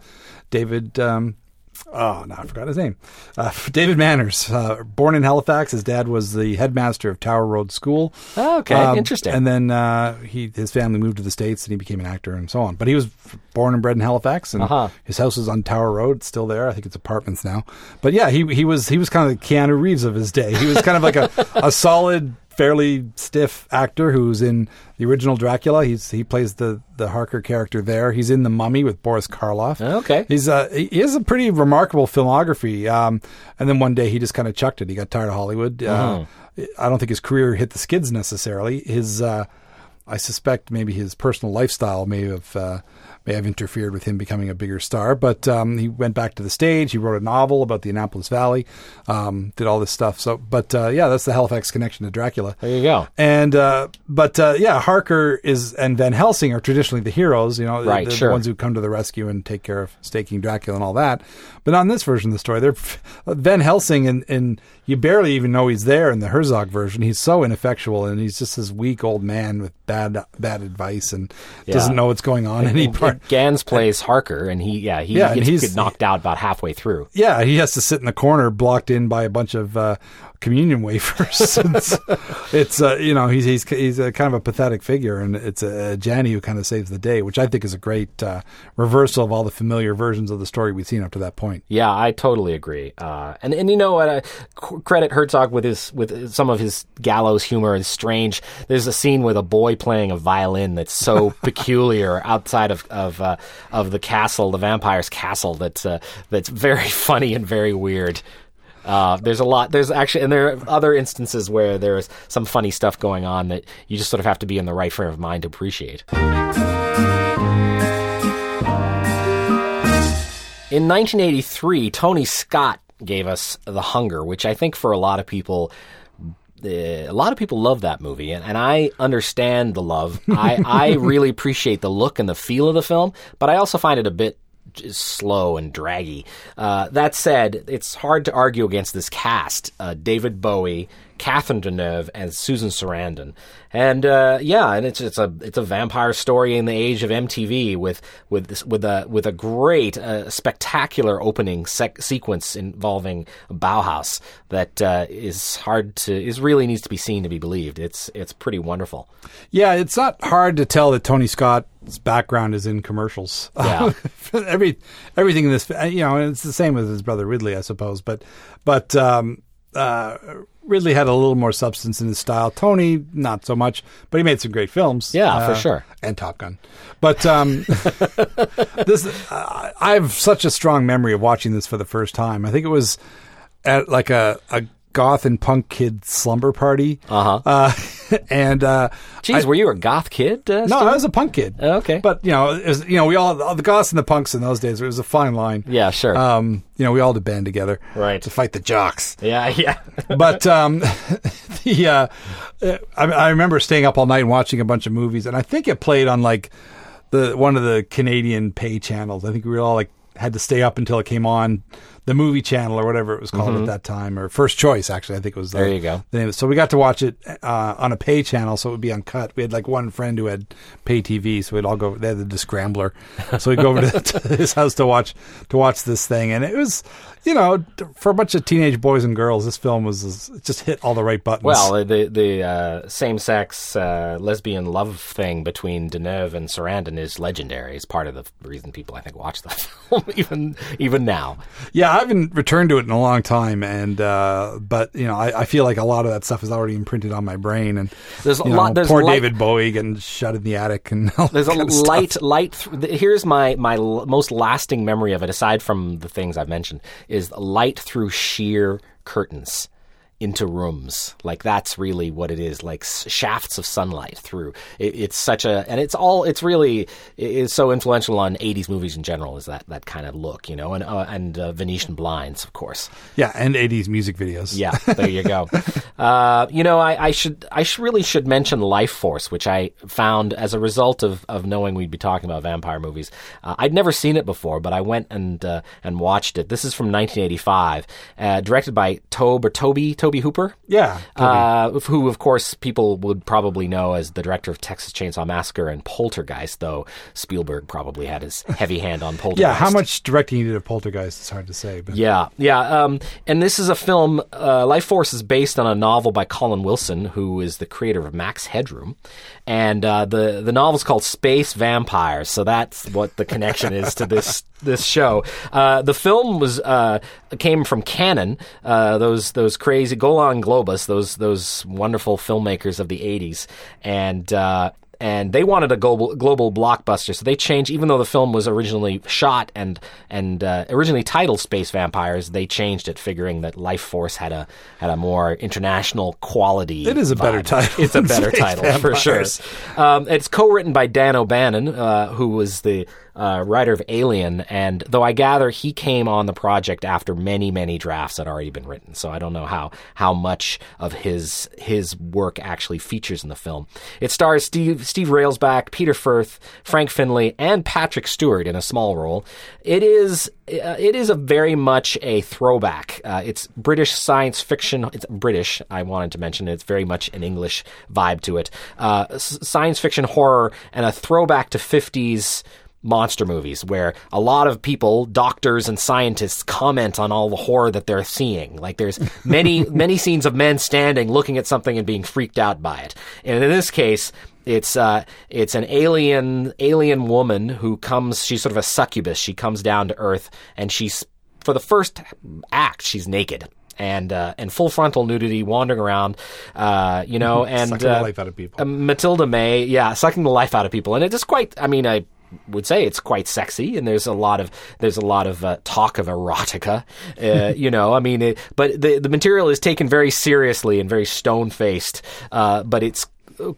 David. Um, Oh, no, I forgot his name. Uh, <laughs> David Manners, uh, born in Halifax. His dad was the headmaster of Tower Road School. Oh, okay. Um, Interesting. And then uh, he his family moved to the states, and he became an actor and so on. But he was born and bred in Halifax, and Uh-huh. his house is on Tower Road, it's still there. I think it's apartments now. But yeah, he he was he was kind of the Keanu Reeves of his day. He was kind of like a, <laughs> a solid, fairly stiff actor who's in the original Dracula. He's he plays the the Harker character there. He's in the Mummy with Boris Karloff. Okay. He's uh he has a pretty remarkable filmography. Um, and then one day he just kind of chucked it. He got tired of Hollywood. Uh, I don't think his career hit the skids necessarily. His uh, I suspect maybe his personal lifestyle may have uh, may have interfered with him becoming a bigger star. But um, he went back to the stage. He wrote a novel about the Annapolis Valley. Um, did all this stuff. So, but uh, yeah, that's the Halifax connection to Dracula. there you go And uh, but uh, yeah, Harker is and Van Helsing are traditionally the heroes, you know, Right, the, the sure. ones who come to the rescue and take care of staking Dracula and all that. But on this version of the story, they're Van Helsing and, and you barely even know he's there in the Herzog version. He's so ineffectual and he's just this weak old man with bad bad advice and doesn't know what's going on any part. Ganz plays Harker, and he yeah he Yeah, gets he's- knocked out about halfway through. Yeah, he has to sit in the corner, blocked in by a bunch of uh, communion wafers. <laughs> it's, it's uh, you know he's he's he's a kind of a pathetic figure, and it's uh, Adjani who kind of saves the day, which I think is a great uh, reversal of all the familiar versions of the story we've seen up to that point. Yeah, I totally agree. Uh, and and you know what? Uh, credit Herzog with his with some of his gallows humor is strange. There's a scene with a boy playing a violin that's so <laughs> peculiar outside of of uh, of the castle, the vampire's castle. That's uh, that's very <laughs> funny and very weird. Uh, there's a lot. There's actually, and there are other instances where there's some funny stuff going on that you just sort of have to be in the right frame of mind to appreciate. In 1983, Tony Scott gave us The Hunger, which I think for a lot of people, uh, a lot of people love that movie, and, and I understand the love. I, I <laughs> really appreciate the look and the feel of the film, but I also find it a bit just slow and draggy. Uh, that said, it's hard to argue against this cast: uh, David Bowie, Catherine Deneuve, and Susan Sarandon. And uh, yeah, and it's it's a it's a vampire story in the age of MTV with with this, with a with a great, uh, spectacular opening sec- sequence involving Bauhaus that uh, is hard to is really needs to be seen to be believed. It's it's pretty wonderful. Yeah, it's not hard to tell that Tony Scott's background is in commercials. Yeah. <laughs> Every everything in this, you know, and it's the same with his brother Ridley, I suppose. But but um, uh, Ridley had a little more substance in his style. Tony, not so much, but he made some great films. Yeah, for uh, sure. and Top Gun. But um, <laughs> this, uh, I have such a strong memory of watching this for the first time. I think it was at like a, a goth and punk kid slumber party. Uh-huh. Uh, <laughs> <laughs> and uh, Jeez, I- were you a goth kid? Uh, no, Steve? I was a punk kid. Okay. but you know, it was, you know, we all the goths and the punks in those days. It was a fine line. Yeah, sure. Um, you know, we all had to band together, Right. to fight the jocks. yeah, <laughs> yeah. but um, <laughs> the uh, uh, I, I remember staying up all night and watching a bunch of movies, and I think it played on like the one of the Canadian pay channels. I think we were all like had to stay up until it came on the movie channel or whatever it was called at that time, or First Choice. Actually, I think it was the, Mm-hmm. There you go. the name. So we got to watch it uh, on a pay channel, so it would be uncut. We had like one friend who had pay TV, so we'd all go. They had the Scrambler, so we'd go over to, <laughs> to his house to watch to watch this thing, and it was, you know, for a bunch of teenage boys and girls, this film was just hit all the right buttons. Well, the the uh, same sex uh, lesbian love thing between Deneuve and Sarandon is legendary. It's part of the reason people I think watch the <laughs> film even even now. yeah, I haven't returned to it in a long time, and uh, but you know, I, I feel like a lot of that stuff is already imprinted on my brain, and There's a know, lot- there's poor light- David Bowie getting shut in the attic, and all There's that a kind of stuff. light, light. Th- here's my my l- most lasting memory of it, aside from the things I've mentioned, is light through sheer curtains into rooms. Like that's really what it is. Like shafts of sunlight through. It, it's such a, and it's all. It's really is so influential on '80s movies in general. Is that that kind of look, you know, and uh, and uh, Venetian blinds, of course. Yeah, and '80s music videos. Yeah, <laughs> there you go. uh, you know, I, I should, I sh- really should mention Life Force, which I found as a result of, of knowing we'd be talking about vampire movies. Uh, I'd never seen it before, but I went and uh, and watched it. This is from 1985, uh, directed by Tobe or Toby Toby Hooper. yeah. Uh, who, of course, people would probably know as the director of Texas Chainsaw Massacre and Poltergeist, though Spielberg probably had his heavy hand on Poltergeist. <laughs> yeah, how much directing he did of Poltergeist is hard to say, but Yeah, yeah. Um, and this is a film. Uh, Life Force is based on a novel by Colin Wilson, who is the creator of Max Headroom, and uh, the the novel's called Space Vampires. So that's what the connection is to this this show. Uh, the film was uh, came from Canon, uh, those those crazy Golan Globus, those those wonderful filmmakers of the '80s, and. Uh, and they wanted a global global blockbuster, so they changed. Even though the film was originally shot and and uh, originally titled Space Vampires, they changed it, figuring that Life Force had a had a more international quality. It is a better title It's a better Space title for sure. Um, it's co-written by Dan O'Bannon, uh, who was the uh, writer of Alien, and though I gather he came on the project after many, many drafts had already been written, so I don't know how how much of his his work actually features in the film. It stars Steve Steve Railsback, Peter Firth, Frank Finlay, and Patrick Stewart in a small role. It is uh, it is a very much a throwback. Uh, it's British science fiction. It's British. I wanted to mention it's very much an English vibe to it. Uh, science fiction horror and a throwback to fifties monster movies where a lot of people, doctors and scientists, comment on all the horror that they're seeing. Like there's <laughs> many, many scenes of men standing, looking at something and being freaked out by it. And in this case, it's uh, it's an alien alien woman who comes. She's sort of a succubus. She comes down to Earth, and she's for the first act, she's naked. And uh, and full frontal nudity, wandering around, uh, you know, <laughs> and Sucking the uh, life out of people. um, Mathilda May, yeah, sucking the life out of people, and it is quite. I mean, I would say it's quite sexy, and there's a lot of there's a lot of uh, talk of erotica, uh, <laughs> you know. I mean, it, but the the material is taken very seriously and very stone faced, uh, but it's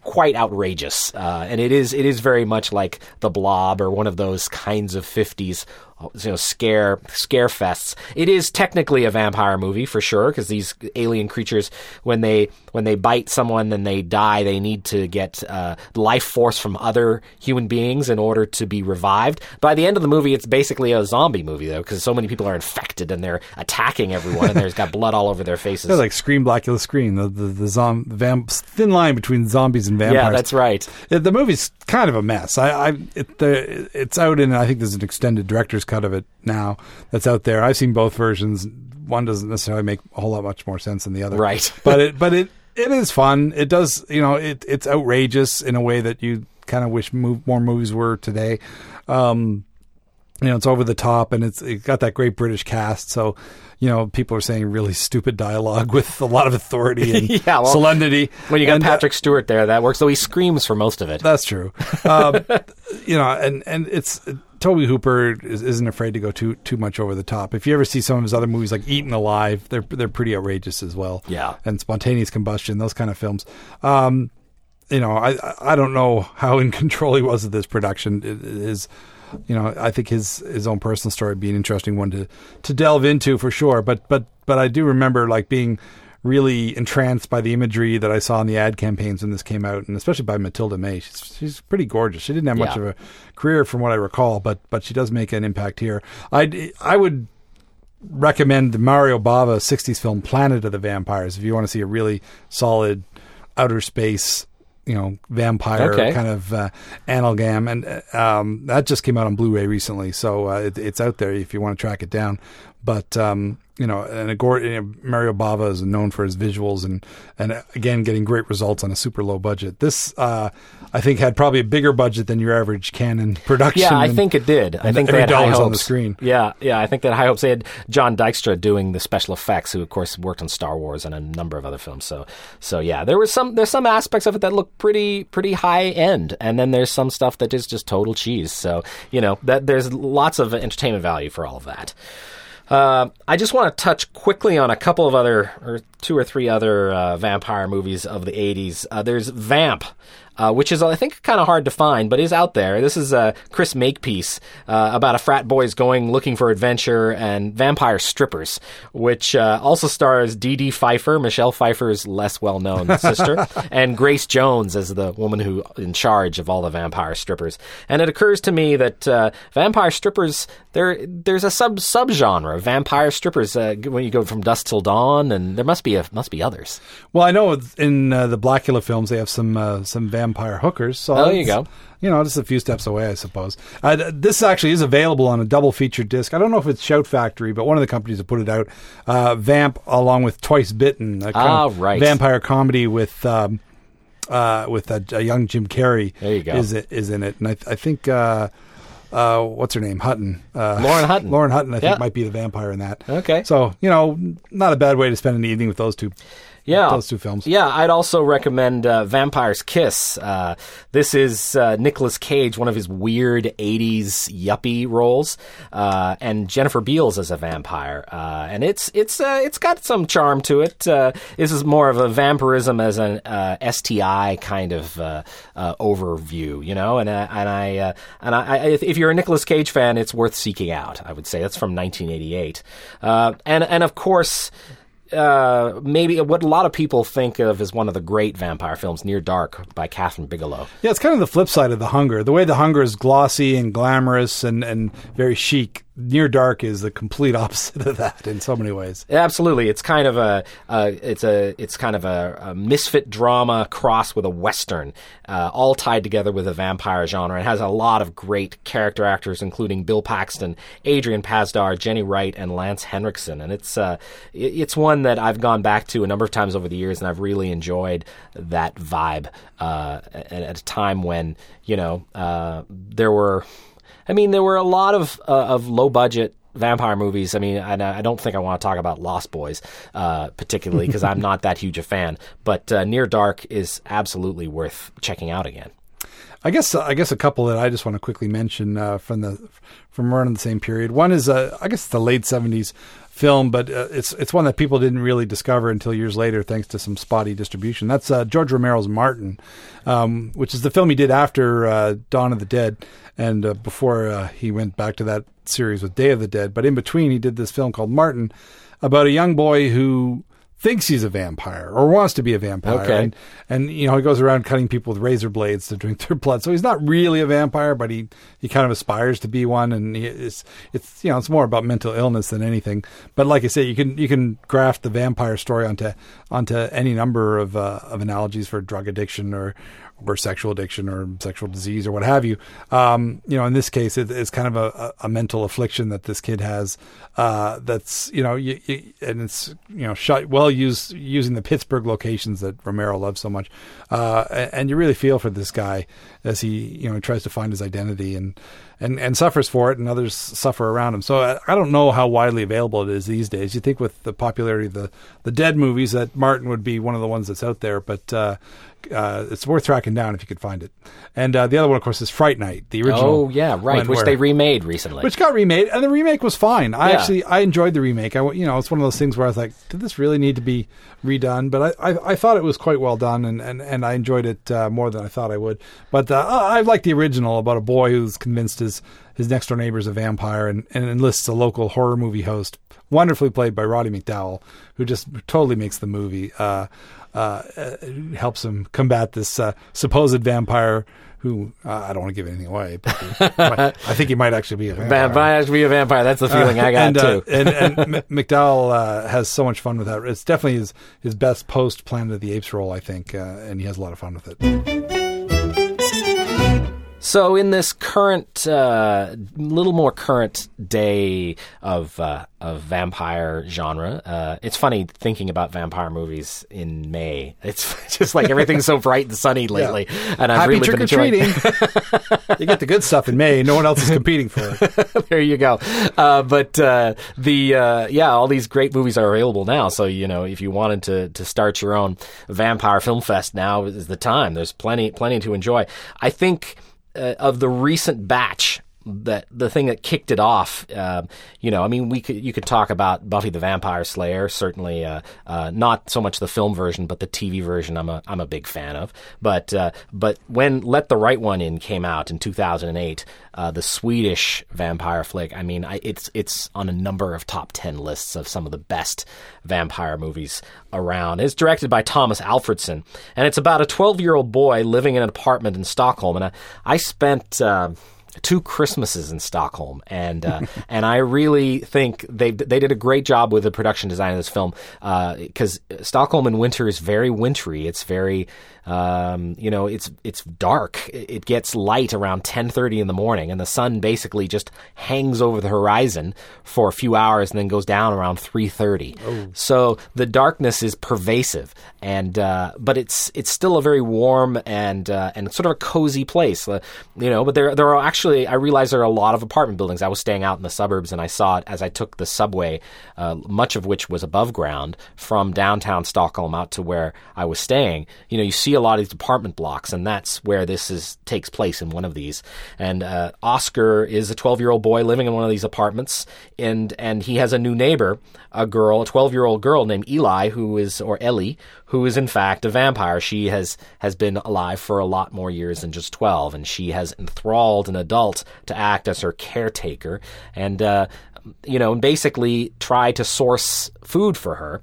quite outrageous, uh, and it is it is very much like the Blob or one of those kinds of fifties. You know, scare scare fests. It is technically a vampire movie for sure because these alien creatures, when they when they bite someone and they die, they need to get uh, life force from other human beings in order to be revived. By the end of the movie, it's basically a zombie movie though because so many people are infected and they're attacking everyone and there's got blood all over their faces. <laughs> They're like Scream, Blackula, Scream. The the the, zom- the vamp- thin line between zombies and vampires. yeah, that's right. It, the movie's kind of a mess. I, I it, the, it's out in. I think there's an extended director's cut of it now that's out there. I've seen both versions. One doesn't necessarily make a whole lot much more sense than the other. Right. <laughs> but it but it <laughs> it is fun. It does you know it it's outrageous in a way that you kind of wish move, more movies were today. Um, you know, it's over the top and it's it got that great British cast. So, you know, people are saying really stupid dialogue <laughs> with a lot of authority and Yeah, well, solemnity. When you got And, uh, Patrick Stewart there, that works. Though he screams for most of it. that's true. Um, you know, and and it's Toby Hooper is, isn't afraid to go too too much over the top. If you ever see some of his other movies like Eaten Alive, they're they're pretty outrageous as well. Yeah. and Spontaneous Combustion, those kind of films. Um, you know, I I don't know how in control he was of this production. It is, you know, I think his his own personal story would be an interesting one to to delve into for sure. But but but I do remember like being really entranced by the imagery that I saw in the ad campaigns when this came out, and especially by Mathilda May. She's she's pretty gorgeous. She didn't have much Yeah. of a career from what I recall, but but she does make an impact here. I I would recommend the Mario Bava 60s film Planet of the Vampires if you want to see a really solid outer space, you know, vampire Okay. kind of uh, analgam. And uh, um, that just came out on Blu ray recently, so uh, it, it's out there if you want to track it down. But, um, you know, and Agor- you know, Mario Bava is known for his visuals and, and again, getting great results on a super low budget. This, uh, I think, had probably a bigger budget than your average Canon production. Yeah, I and- think it did. I think every they had high hopes. on the screen. Yeah, yeah, I think that high hopes. They had John Dykstra doing the special effects, who of course worked on Star Wars and a number of other films. So, so yeah, there was some there's some aspects of it that look pretty pretty high end, and then there's some stuff that is just total cheese. So, you know, that there's lots of entertainment value for all of that. Uh, I just want to touch quickly on a couple of other, or two or three other uh, vampire movies of the 80s. Uh, there's Vamp, uh, which is, I think, kind of hard to find, but is out there. This is a Chris Makepeace uh, about a frat boys going looking for adventure and vampire strippers, which uh, also stars Dee Dee Pfeiffer, Michelle Pfeiffer's less well known <laughs> sister, and Grace Jones as the woman who in charge of all the vampire strippers. And it occurs to me that uh, vampire strippers, there there's a sub subgenre vampire strippers uh, when you go from dusk till dawn, and there must be a must be others. Well, I know in uh, the Blackula films they have some uh, some vampire hookers. So Oh, there you go. You know, just a few steps away, I suppose. Uh, this actually is available on a double feature disc. I don't know if it's Shout Factory, but one of the companies that put it out, uh, Vamp, along with Twice Bitten, a Ah, right. vampire comedy with um, uh, with a, a young Jim Carrey. There you go. Is it is in it, and I, I think. Uh, what's her name? Hutton. Uh, Lauren Hutton. <laughs> Lauren Hutton, I think, Yeah. might be the vampire in that. Okay. So, you know, not a bad way to spend an evening with those two. Yeah, Those two films. Yeah, I'd also recommend uh, Vampire's Kiss. Uh, this is uh, Nicolas Cage, one of his weird '80s yuppie roles, uh, and Jennifer Beals as a vampire. Uh, and it's it's uh, it's got some charm to it. Uh, this is more of a vampirism as an uh, STI kind of uh, uh, overview, you know. And and I uh, and I, I, if if you're a Nicolas Cage fan, it's worth seeking out. I would say that's from 1988, uh, and and of course uh, maybe what a lot of people think of as one of the great vampire films, Near Dark by Kathryn Bigelow. Yeah, it's kind of the flip side of the hunger. The way the hunger is glossy and glamorous and, and very chic, Near Dark is the complete <laughs> opposite of that in so many ways. Absolutely, it's kind of a uh, it's a it's kind of a, a misfit drama cross with a western, uh, all tied together with a vampire genre. It has a lot of great character actors, including Bill Paxton, Adrian Pasdar, Jenny Wright, and Lance Henriksen. And it's uh, it- it's one that I've gone back to a number of times over the years, and I've really enjoyed that vibe uh, at, at a time when you know uh, there were. I mean, there were a lot of uh, of low budget vampire movies. I mean, and I don't think I want to talk about Lost Boys uh, particularly because I'm not that huge a fan. But uh, Near Dark is absolutely worth checking out again. I guess I guess a couple that I just want to quickly mention uh, from the from around the same period. One is uh, I guess the late seventies film, but uh, it's it's one that people didn't really discover until years later, thanks to some spotty distribution. That's uh, George Romero's Martin, um, which is the film he did after uh, Dawn of the Dead and uh, before uh, he went back to that series with Day of the Dead. But in between, he did this film called Martin about a young boy who thinks he's a vampire or wants to be a vampire. Okay. And, and you know, he goes around cutting people with razor blades to drink <laughs> their blood. So he's not really a vampire, but he, he kind of aspires to be one. And he is, it's, you know, it's more about mental illness than anything. But like I said, you can, you can graft the vampire story onto, onto any number of, uh, of analogies for drug addiction or, or sexual addiction or sexual disease or what have you. Um, you know, in this case, it, it's kind of a, a mental affliction that this kid has. Uh, that's you know, you, you, and it's you know, shot well used using the Pittsburgh locations that Romero loves so much. Uh, and, and you really feel for this guy as he you know tries to find his identity and and and suffers for it, and others suffer around him. So I, I don't know how widely available it is these days. You think with the popularity of the the Dead movies that Martin would be one of the ones that's out there, but uh, uh, it's worth tracking down if you could find it. And uh, the other one, of course, is Fright Night, the original. Oh yeah, right. Which where- they remade recently. which got remade, and the remake was fine. I Yeah. actually I enjoyed the remake. I you know it's one of those things where I was like, did this really need to be redone? But I I, I thought it was quite well done, and, and, and I enjoyed it uh, more than I thought I would. But uh, I like the original about a boy who's convinced his his next door neighbor is a vampire and, and enlists a local horror movie host, wonderfully played by Roddy McDowall, who just totally makes the movie. Uh, helps him combat this uh, supposed vampire. Who uh, I don't want to give anything away, but I think he might actually be a vampire. Has to be a vampire. That's the feeling I got and, uh, too. and and <laughs> M- McDowall uh, has so much fun with that. It's definitely his his best post Planet of the Apes role, I think, uh, and he has a lot of fun with it. So, in this current, uh, little more current day of uh, of vampire genre, uh, it's funny thinking about vampire movies in May. It's <laughs> just like everything's so bright and sunny lately, and I've Happy really trick been enjoying. <laughs> you get the good stuff in May. No one else is competing for it. <laughs> there you go. Uh, but uh, the uh, yeah, all these great movies are available now. So you know, if you wanted to to start your own vampire film fest, now is the time. There's plenty plenty to enjoy. I think uh, of the recent batch. That the thing that kicked it off, uh, you know, I mean, we could you could talk about Buffy the Vampire Slayer, certainly uh, uh, not so much the film version, but the TV version. I'm a I'm a big fan of. But uh, but when Let the Right One In came out in 2008, uh, the Swedish vampire flick. I mean, I, it's it's on a number of top ten lists of some of the best vampire movies around. It's directed by Thomas Alfredson, and it's about a 12 year old boy living in an apartment in Stockholm. And I, I spent. Uh, Two Christmases in Stockholm, and uh, <laughs> and I really think they they did a great job with the production design of this film because Stockholm in winter is very wintry. It's very um, you know, it's it's dark. It gets light around 10:30 in the morning, and the sun basically just hangs over the horizon for a few hours, and then goes down around 3:30. So the darkness is pervasive, and uh, but it's it's still a very warm and uh, and sort of a cozy place, uh, you know. But there there are actually I realize there are a lot of apartment buildings. I was staying out in the suburbs, and I saw it as I took the subway, uh, much of which was above ground from downtown Stockholm out to where I was staying. You know, you see a lot of these apartment blocks, and that's where this is takes place in one of these. And uh, Oscar is a 12 year old boy living in one of these apartments, and and he has a new neighbor, a girl, a 12 year old girl named Eli, who is or Ellie, who is in fact a vampire. She has has been alive for a lot more years than just 12, and she has enthralled an adult to act as her caretaker, and. Uh, you know, and basically try to source food for her,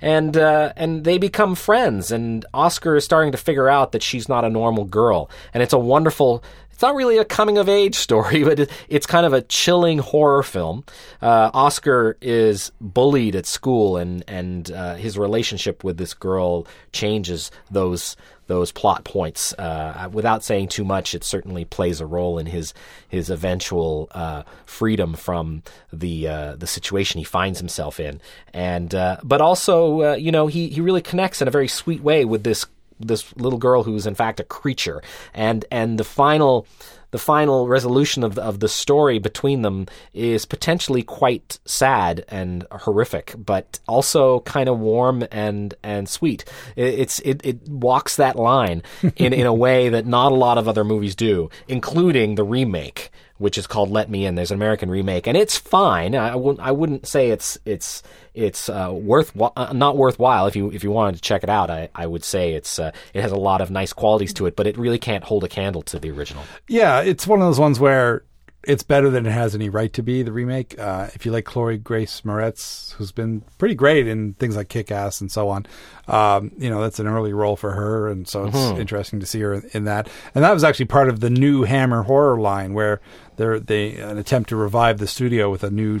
and uh, and they become friends. And Oscar is starting to figure out that she's not a normal girl, and it's a wonderful. It's not really a coming of age <laughs> story, but it's kind of a chilling horror film. Uh, Oscar is bullied at school, and and uh, his relationship with this girl changes those those plot points. Uh, without saying too much, it certainly plays a role in his his eventual uh, freedom from the uh, the situation he finds himself in, and uh, but also uh, you know he he really connects in a very sweet way with this this little girl who's in fact a creature, and and the final the final resolution of the, of the story between them is potentially quite sad and horrific, but also kind of warm and and sweet. It, it's it, it walks that line in in a <laughs> way that not a lot of other movies do, including the remake. Which is called "Let Me In." There's an American remake, and it's fine. I wouldn't. I wouldn't say it's it's it's uh, worth uh, not worthwhile. If you if you wanted to check it out, I, I would say it's uh, it has a lot of nice qualities to it, but it really can't hold a candle to the original. Yeah, it's one of those ones where it's better than it has any right to be. The remake, uh, if you like Chloe Grace Moretz, who's been pretty great in things like Kick Ass and so on, um, you know that's an early role for her, and so it's interesting to see her in, in that. And that was actually part of the new Hammer horror line, where they're they an attempt to revive the studio with a new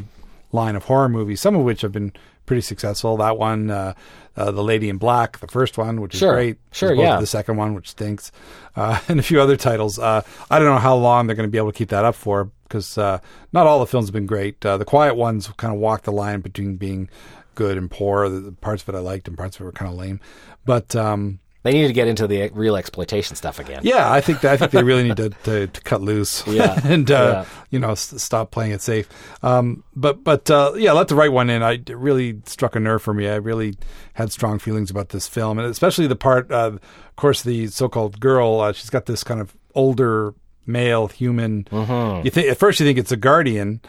line of horror movies, some of which have been pretty successful. That one, uh, uh, The Lady in Black, the first one, which is Sure. great. Sure, yeah. The second one, which stinks, uh, <laughs> and a few other titles. Uh, I don't know how long they're going to be able to keep that up for because uh, not all the films have been great. Uh, the Quiet Ones kind of walk the line between being good and poor. The, the parts of it I liked and parts of it were kind of lame. But um, They need to get into the real exploitation stuff again. Yeah, I think that, I think they really need to, to, to cut loose. <laughs> Yeah. and uh, Yeah. you know s- stop playing it safe. Um, but but uh, yeah, let the right one in. I it really struck a nerve for me. I really had strong feelings about this film, and especially the part. Uh, of course, the so-called girl. Uh, she's got this kind of older male human. Mm-hmm. You think at first you think it's a guardian,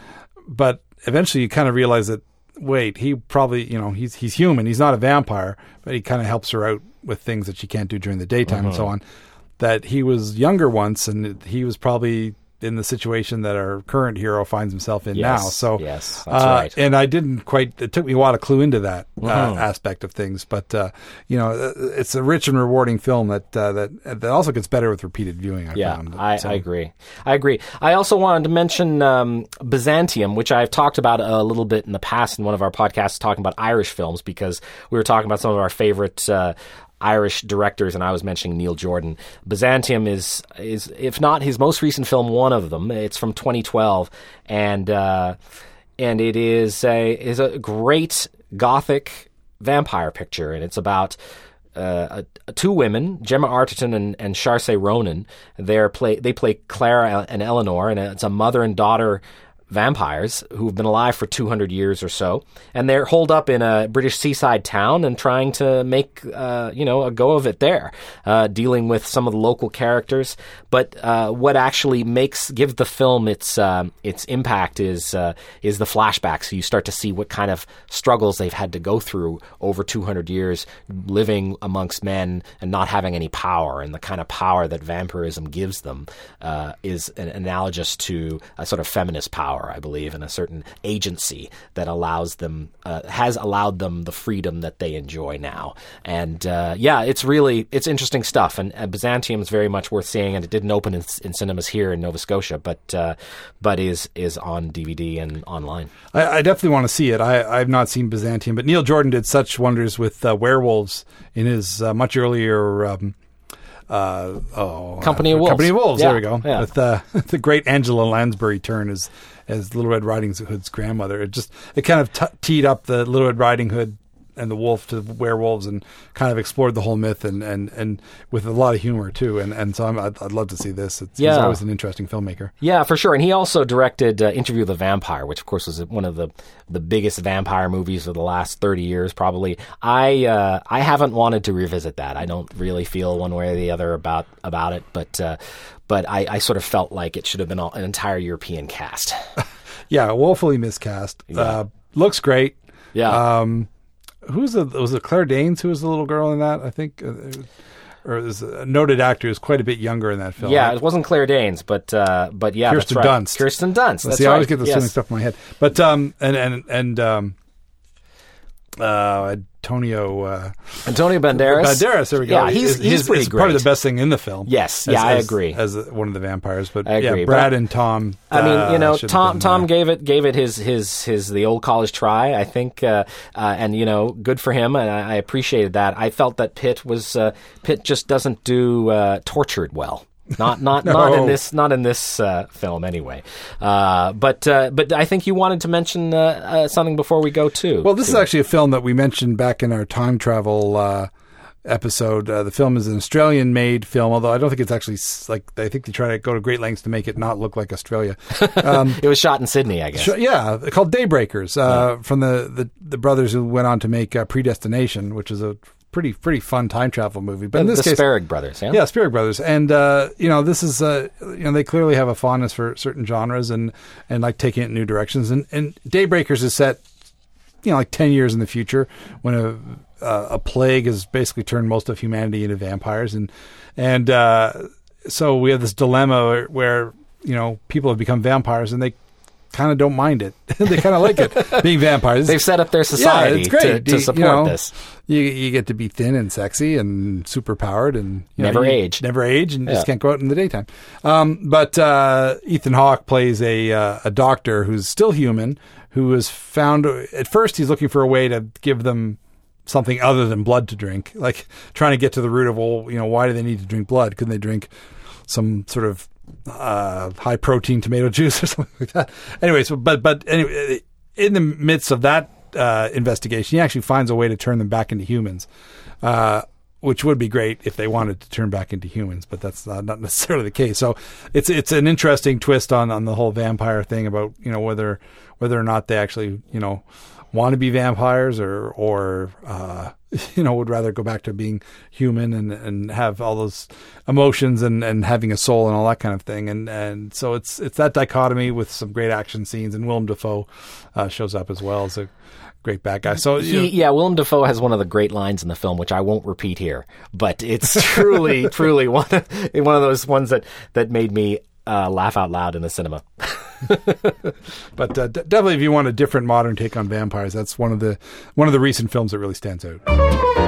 but eventually you kind of realize that wait, he probably you know he's he's human. He's not a vampire, but he kind of helps her out with things that she can't do during the daytime and so Mm-hmm. on. That he was younger once, and he was probably in the situation that our current hero finds himself in Yes, now. So yes, that's uh, right. And I didn't quite. It took me a while to clue into that uh, Mm-hmm. aspect of things, but uh, you know, uh, it's a rich and rewarding film that uh, that that also gets better with repeated viewing. I Yeah, found. I, So- I agree. I agree. I also wanted to mention um, Byzantium, which I've talked about a little bit in the past in one of our podcasts, talking about Irish films because we were talking about some of our favorite uh, Irish directors, and I was mentioning Neil Jordan. Byzantium is is if not his most recent film, one of them. It's from 2012, and uh, and it is a is a great gothic vampire picture, and it's about uh, two women, Gemma Arterton and, and Saoirse Ronan. They're play they play Clara and Eleanor, and it's a mother and daughter vampires who've been alive for 200 years or so, and they're holed up in a British seaside town and trying to make uh, you know a go of it there, uh, dealing with some of the local characters. But uh, what actually makes gives the film its um its impact is uh, is the flashbacks. So you start to see what kind of struggles they've had to go through over 200 years living amongst men and not having any power, and the kind of power that vampirism gives them uh, is an analogous to a sort of feminist power, I believe, and a certain agency that allows them uh, has allowed them the freedom that they enjoy now. And uh, yeah, it's really it's interesting stuff. And uh, Byzantium is very much worth seeing, and it didn't open in, in cinemas here in Nova Scotia, but uh, but is is on DVD and online. I, I definitely want to see it. I, I've not seen Byzantium, but Neil Jordan did such wonders with uh, werewolves in his uh, much earlier. Um, uh, oh, Company of Wolves. Company of Wolves. Yeah, there we go. yeah. With uh, <laughs> the great Angela Lansbury turn as as Little Red Riding Hood's grandmother. It just it kind of t- teed up the Little Red Riding Hood and the wolf to werewolves and kind of explored the whole myth and, and, and with a lot of humor too. And and so I'm, I'd, I'd love to see this. It's, He's Yeah. always an interesting filmmaker. Yeah, for sure. And he also directed uh, Interview with the Vampire, which of course was one of the the biggest vampire movies of the last thirty years, probably. I uh, I haven't wanted to revisit that. I don't really feel one way or the other about about it, but uh, but I, I sort of felt like it should have been all, an entire European cast. <laughs> Yeah, woefully miscast. Uh, looks great. Yeah. Um, who's the was it Claire Danes who was the little girl in that? I think, uh, or is a noted actor who's quite a bit younger in that film. yeah, it wasn't Claire Danes, but uh, but yeah, Kirsten that's right. Dunst. Kirsten Dunst. That's See, I always get the yes. stuff in my head. But um, and and and um, uh, Antonio uh, Antonio Banderas. Banderas. There we go. Yeah, he's Is- he's pretty is great. Probably the best thing in the film. Yes, as- yeah, I as- agree. As one of the vampires, but I agree, yeah, Brad but- and Tom. I mean, uh, you know, should Tom Tom uh, gave it gave it his his his the old college try. I think, uh, uh, and you know, good for him, and I, I appreciated that. I felt that Pitt was uh, Pitt just doesn't do uh, tortured well. Not not <laughs> not in this not in this uh, film anyway. Uh, but uh, but I think you wanted to mention uh, uh, something before we go too. Well, this is actually a film that we mentioned back in our time travel uh, episode. Uh, the film is an Australian-made film, although I don't think it's actually like I think they try to go to great lengths to make it not look like Australia. <laughs> Um, it was shot in Sydney, I guess. so- yeah, called Daybreakers uh, from the, the the brothers who went on to make uh, Predestination, which is a pretty pretty fun time travel movie. But in the this case, Spierig brothers. Yeah. yeah, Brothers, and uh, you know this is uh, you know they clearly have a fondness for certain genres and and like taking it in new directions. And and Daybreakers is set, you know, like ten years in the future when a uh, a plague has basically turned most of humanity into vampires, and and uh, so we have this dilemma where, where you know people have become vampires and they kind of don't mind it. <laughs> they kind of like it <laughs> being vampires. They've set up their society yeah, it's great. to, to support you know, this. You you get to be thin and sexy and super powered and know, Never you age. never age, and Yeah. just can't go out in the daytime. Um, but uh, Ethan Hawke plays a uh, a doctor who's still human, who has found at first he's looking for a way to give them something other than blood to drink, like trying to get to the root of well, you know, why do they need to drink blood? Couldn't they drink some sort of uh, high protein tomato <laughs> juice or something like that? Anyway, so but but anyway, in the midst of that uh, investigation, he actually finds a way to turn them back into humans. Uh, which would be great if they wanted to turn back into humans, but that's not, not necessarily the case. So it's it's an interesting twist on on the whole vampire thing about you know whether whether or not they actually you know want to be vampires or or uh, <laughs> you know would rather go back to being human and and have all those emotions and and having a soul and all that kind of thing. And and so it's it's that dichotomy with some great action scenes and Willem Dafoe uh, shows up as well as a great bad guy. So you know, He, yeah, Willem Dafoe has one of the great lines in the film, which I won't repeat here, but it's <laughs> truly, truly one of, one of those ones that that made me uh, laugh out loud in the cinema. <laughs> But uh, d- definitely, if you want a different modern take on vampires, that's one of the one of the recent films that really stands out.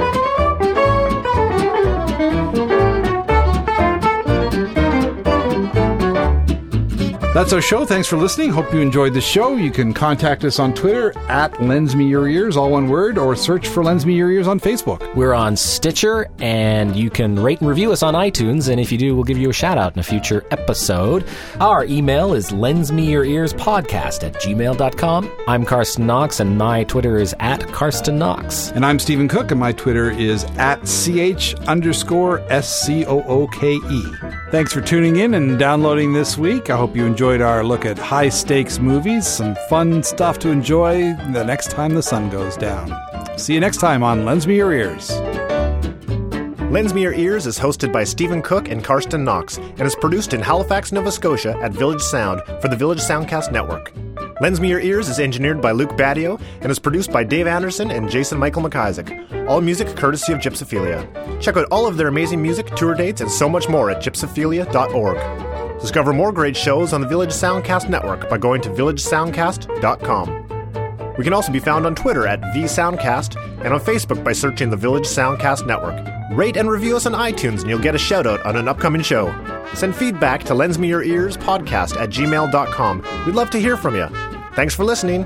That's our show. Thanks for listening. Hope you enjoyed the show. You can contact us on Twitter at Lens Me Your Ears, all one word, or search for Lens Me Your Ears on Facebook. We're on Stitcher, and you can rate and review us on iTunes. And if you do, we'll give you a shout out in a future episode. Our email is lensmeyorearspodcast at gmail.com. I'm Carsten Knox, and my Twitter is at Carsten Knox. And I'm Stephen Cooke, and my Twitter is at ch underscore S C O O K E. Thanks for tuning in and downloading this week. I hope you enjoyed our look at high stakes movies, some fun stuff to enjoy the next time the sun goes down. See you next time on Lens Me Your Ears. Lens Me Your Ears is hosted by Stephen Cooke and Carsten Knox and is produced in Halifax, Nova Scotia at Village Sound for the Village Soundcast Network. Lens Me Your Ears is engineered by Luke Badio and is produced by Dave Anderson and Jason Michael McIsaac. All music courtesy of Gypsophilia. Check out all of their amazing music, tour dates, and so much more at gypsophilia.org. Discover more great shows on the Village Soundcast Network by going to villagesoundcast.com. We can also be found on Twitter at vsoundcast and on Facebook by searching the Village Soundcast Network. Rate and review us on iTunes and you'll get a shout out on an upcoming show. Send feedback to lens me your ears podcast at gmail.com. We'd love to hear from you. Thanks for listening.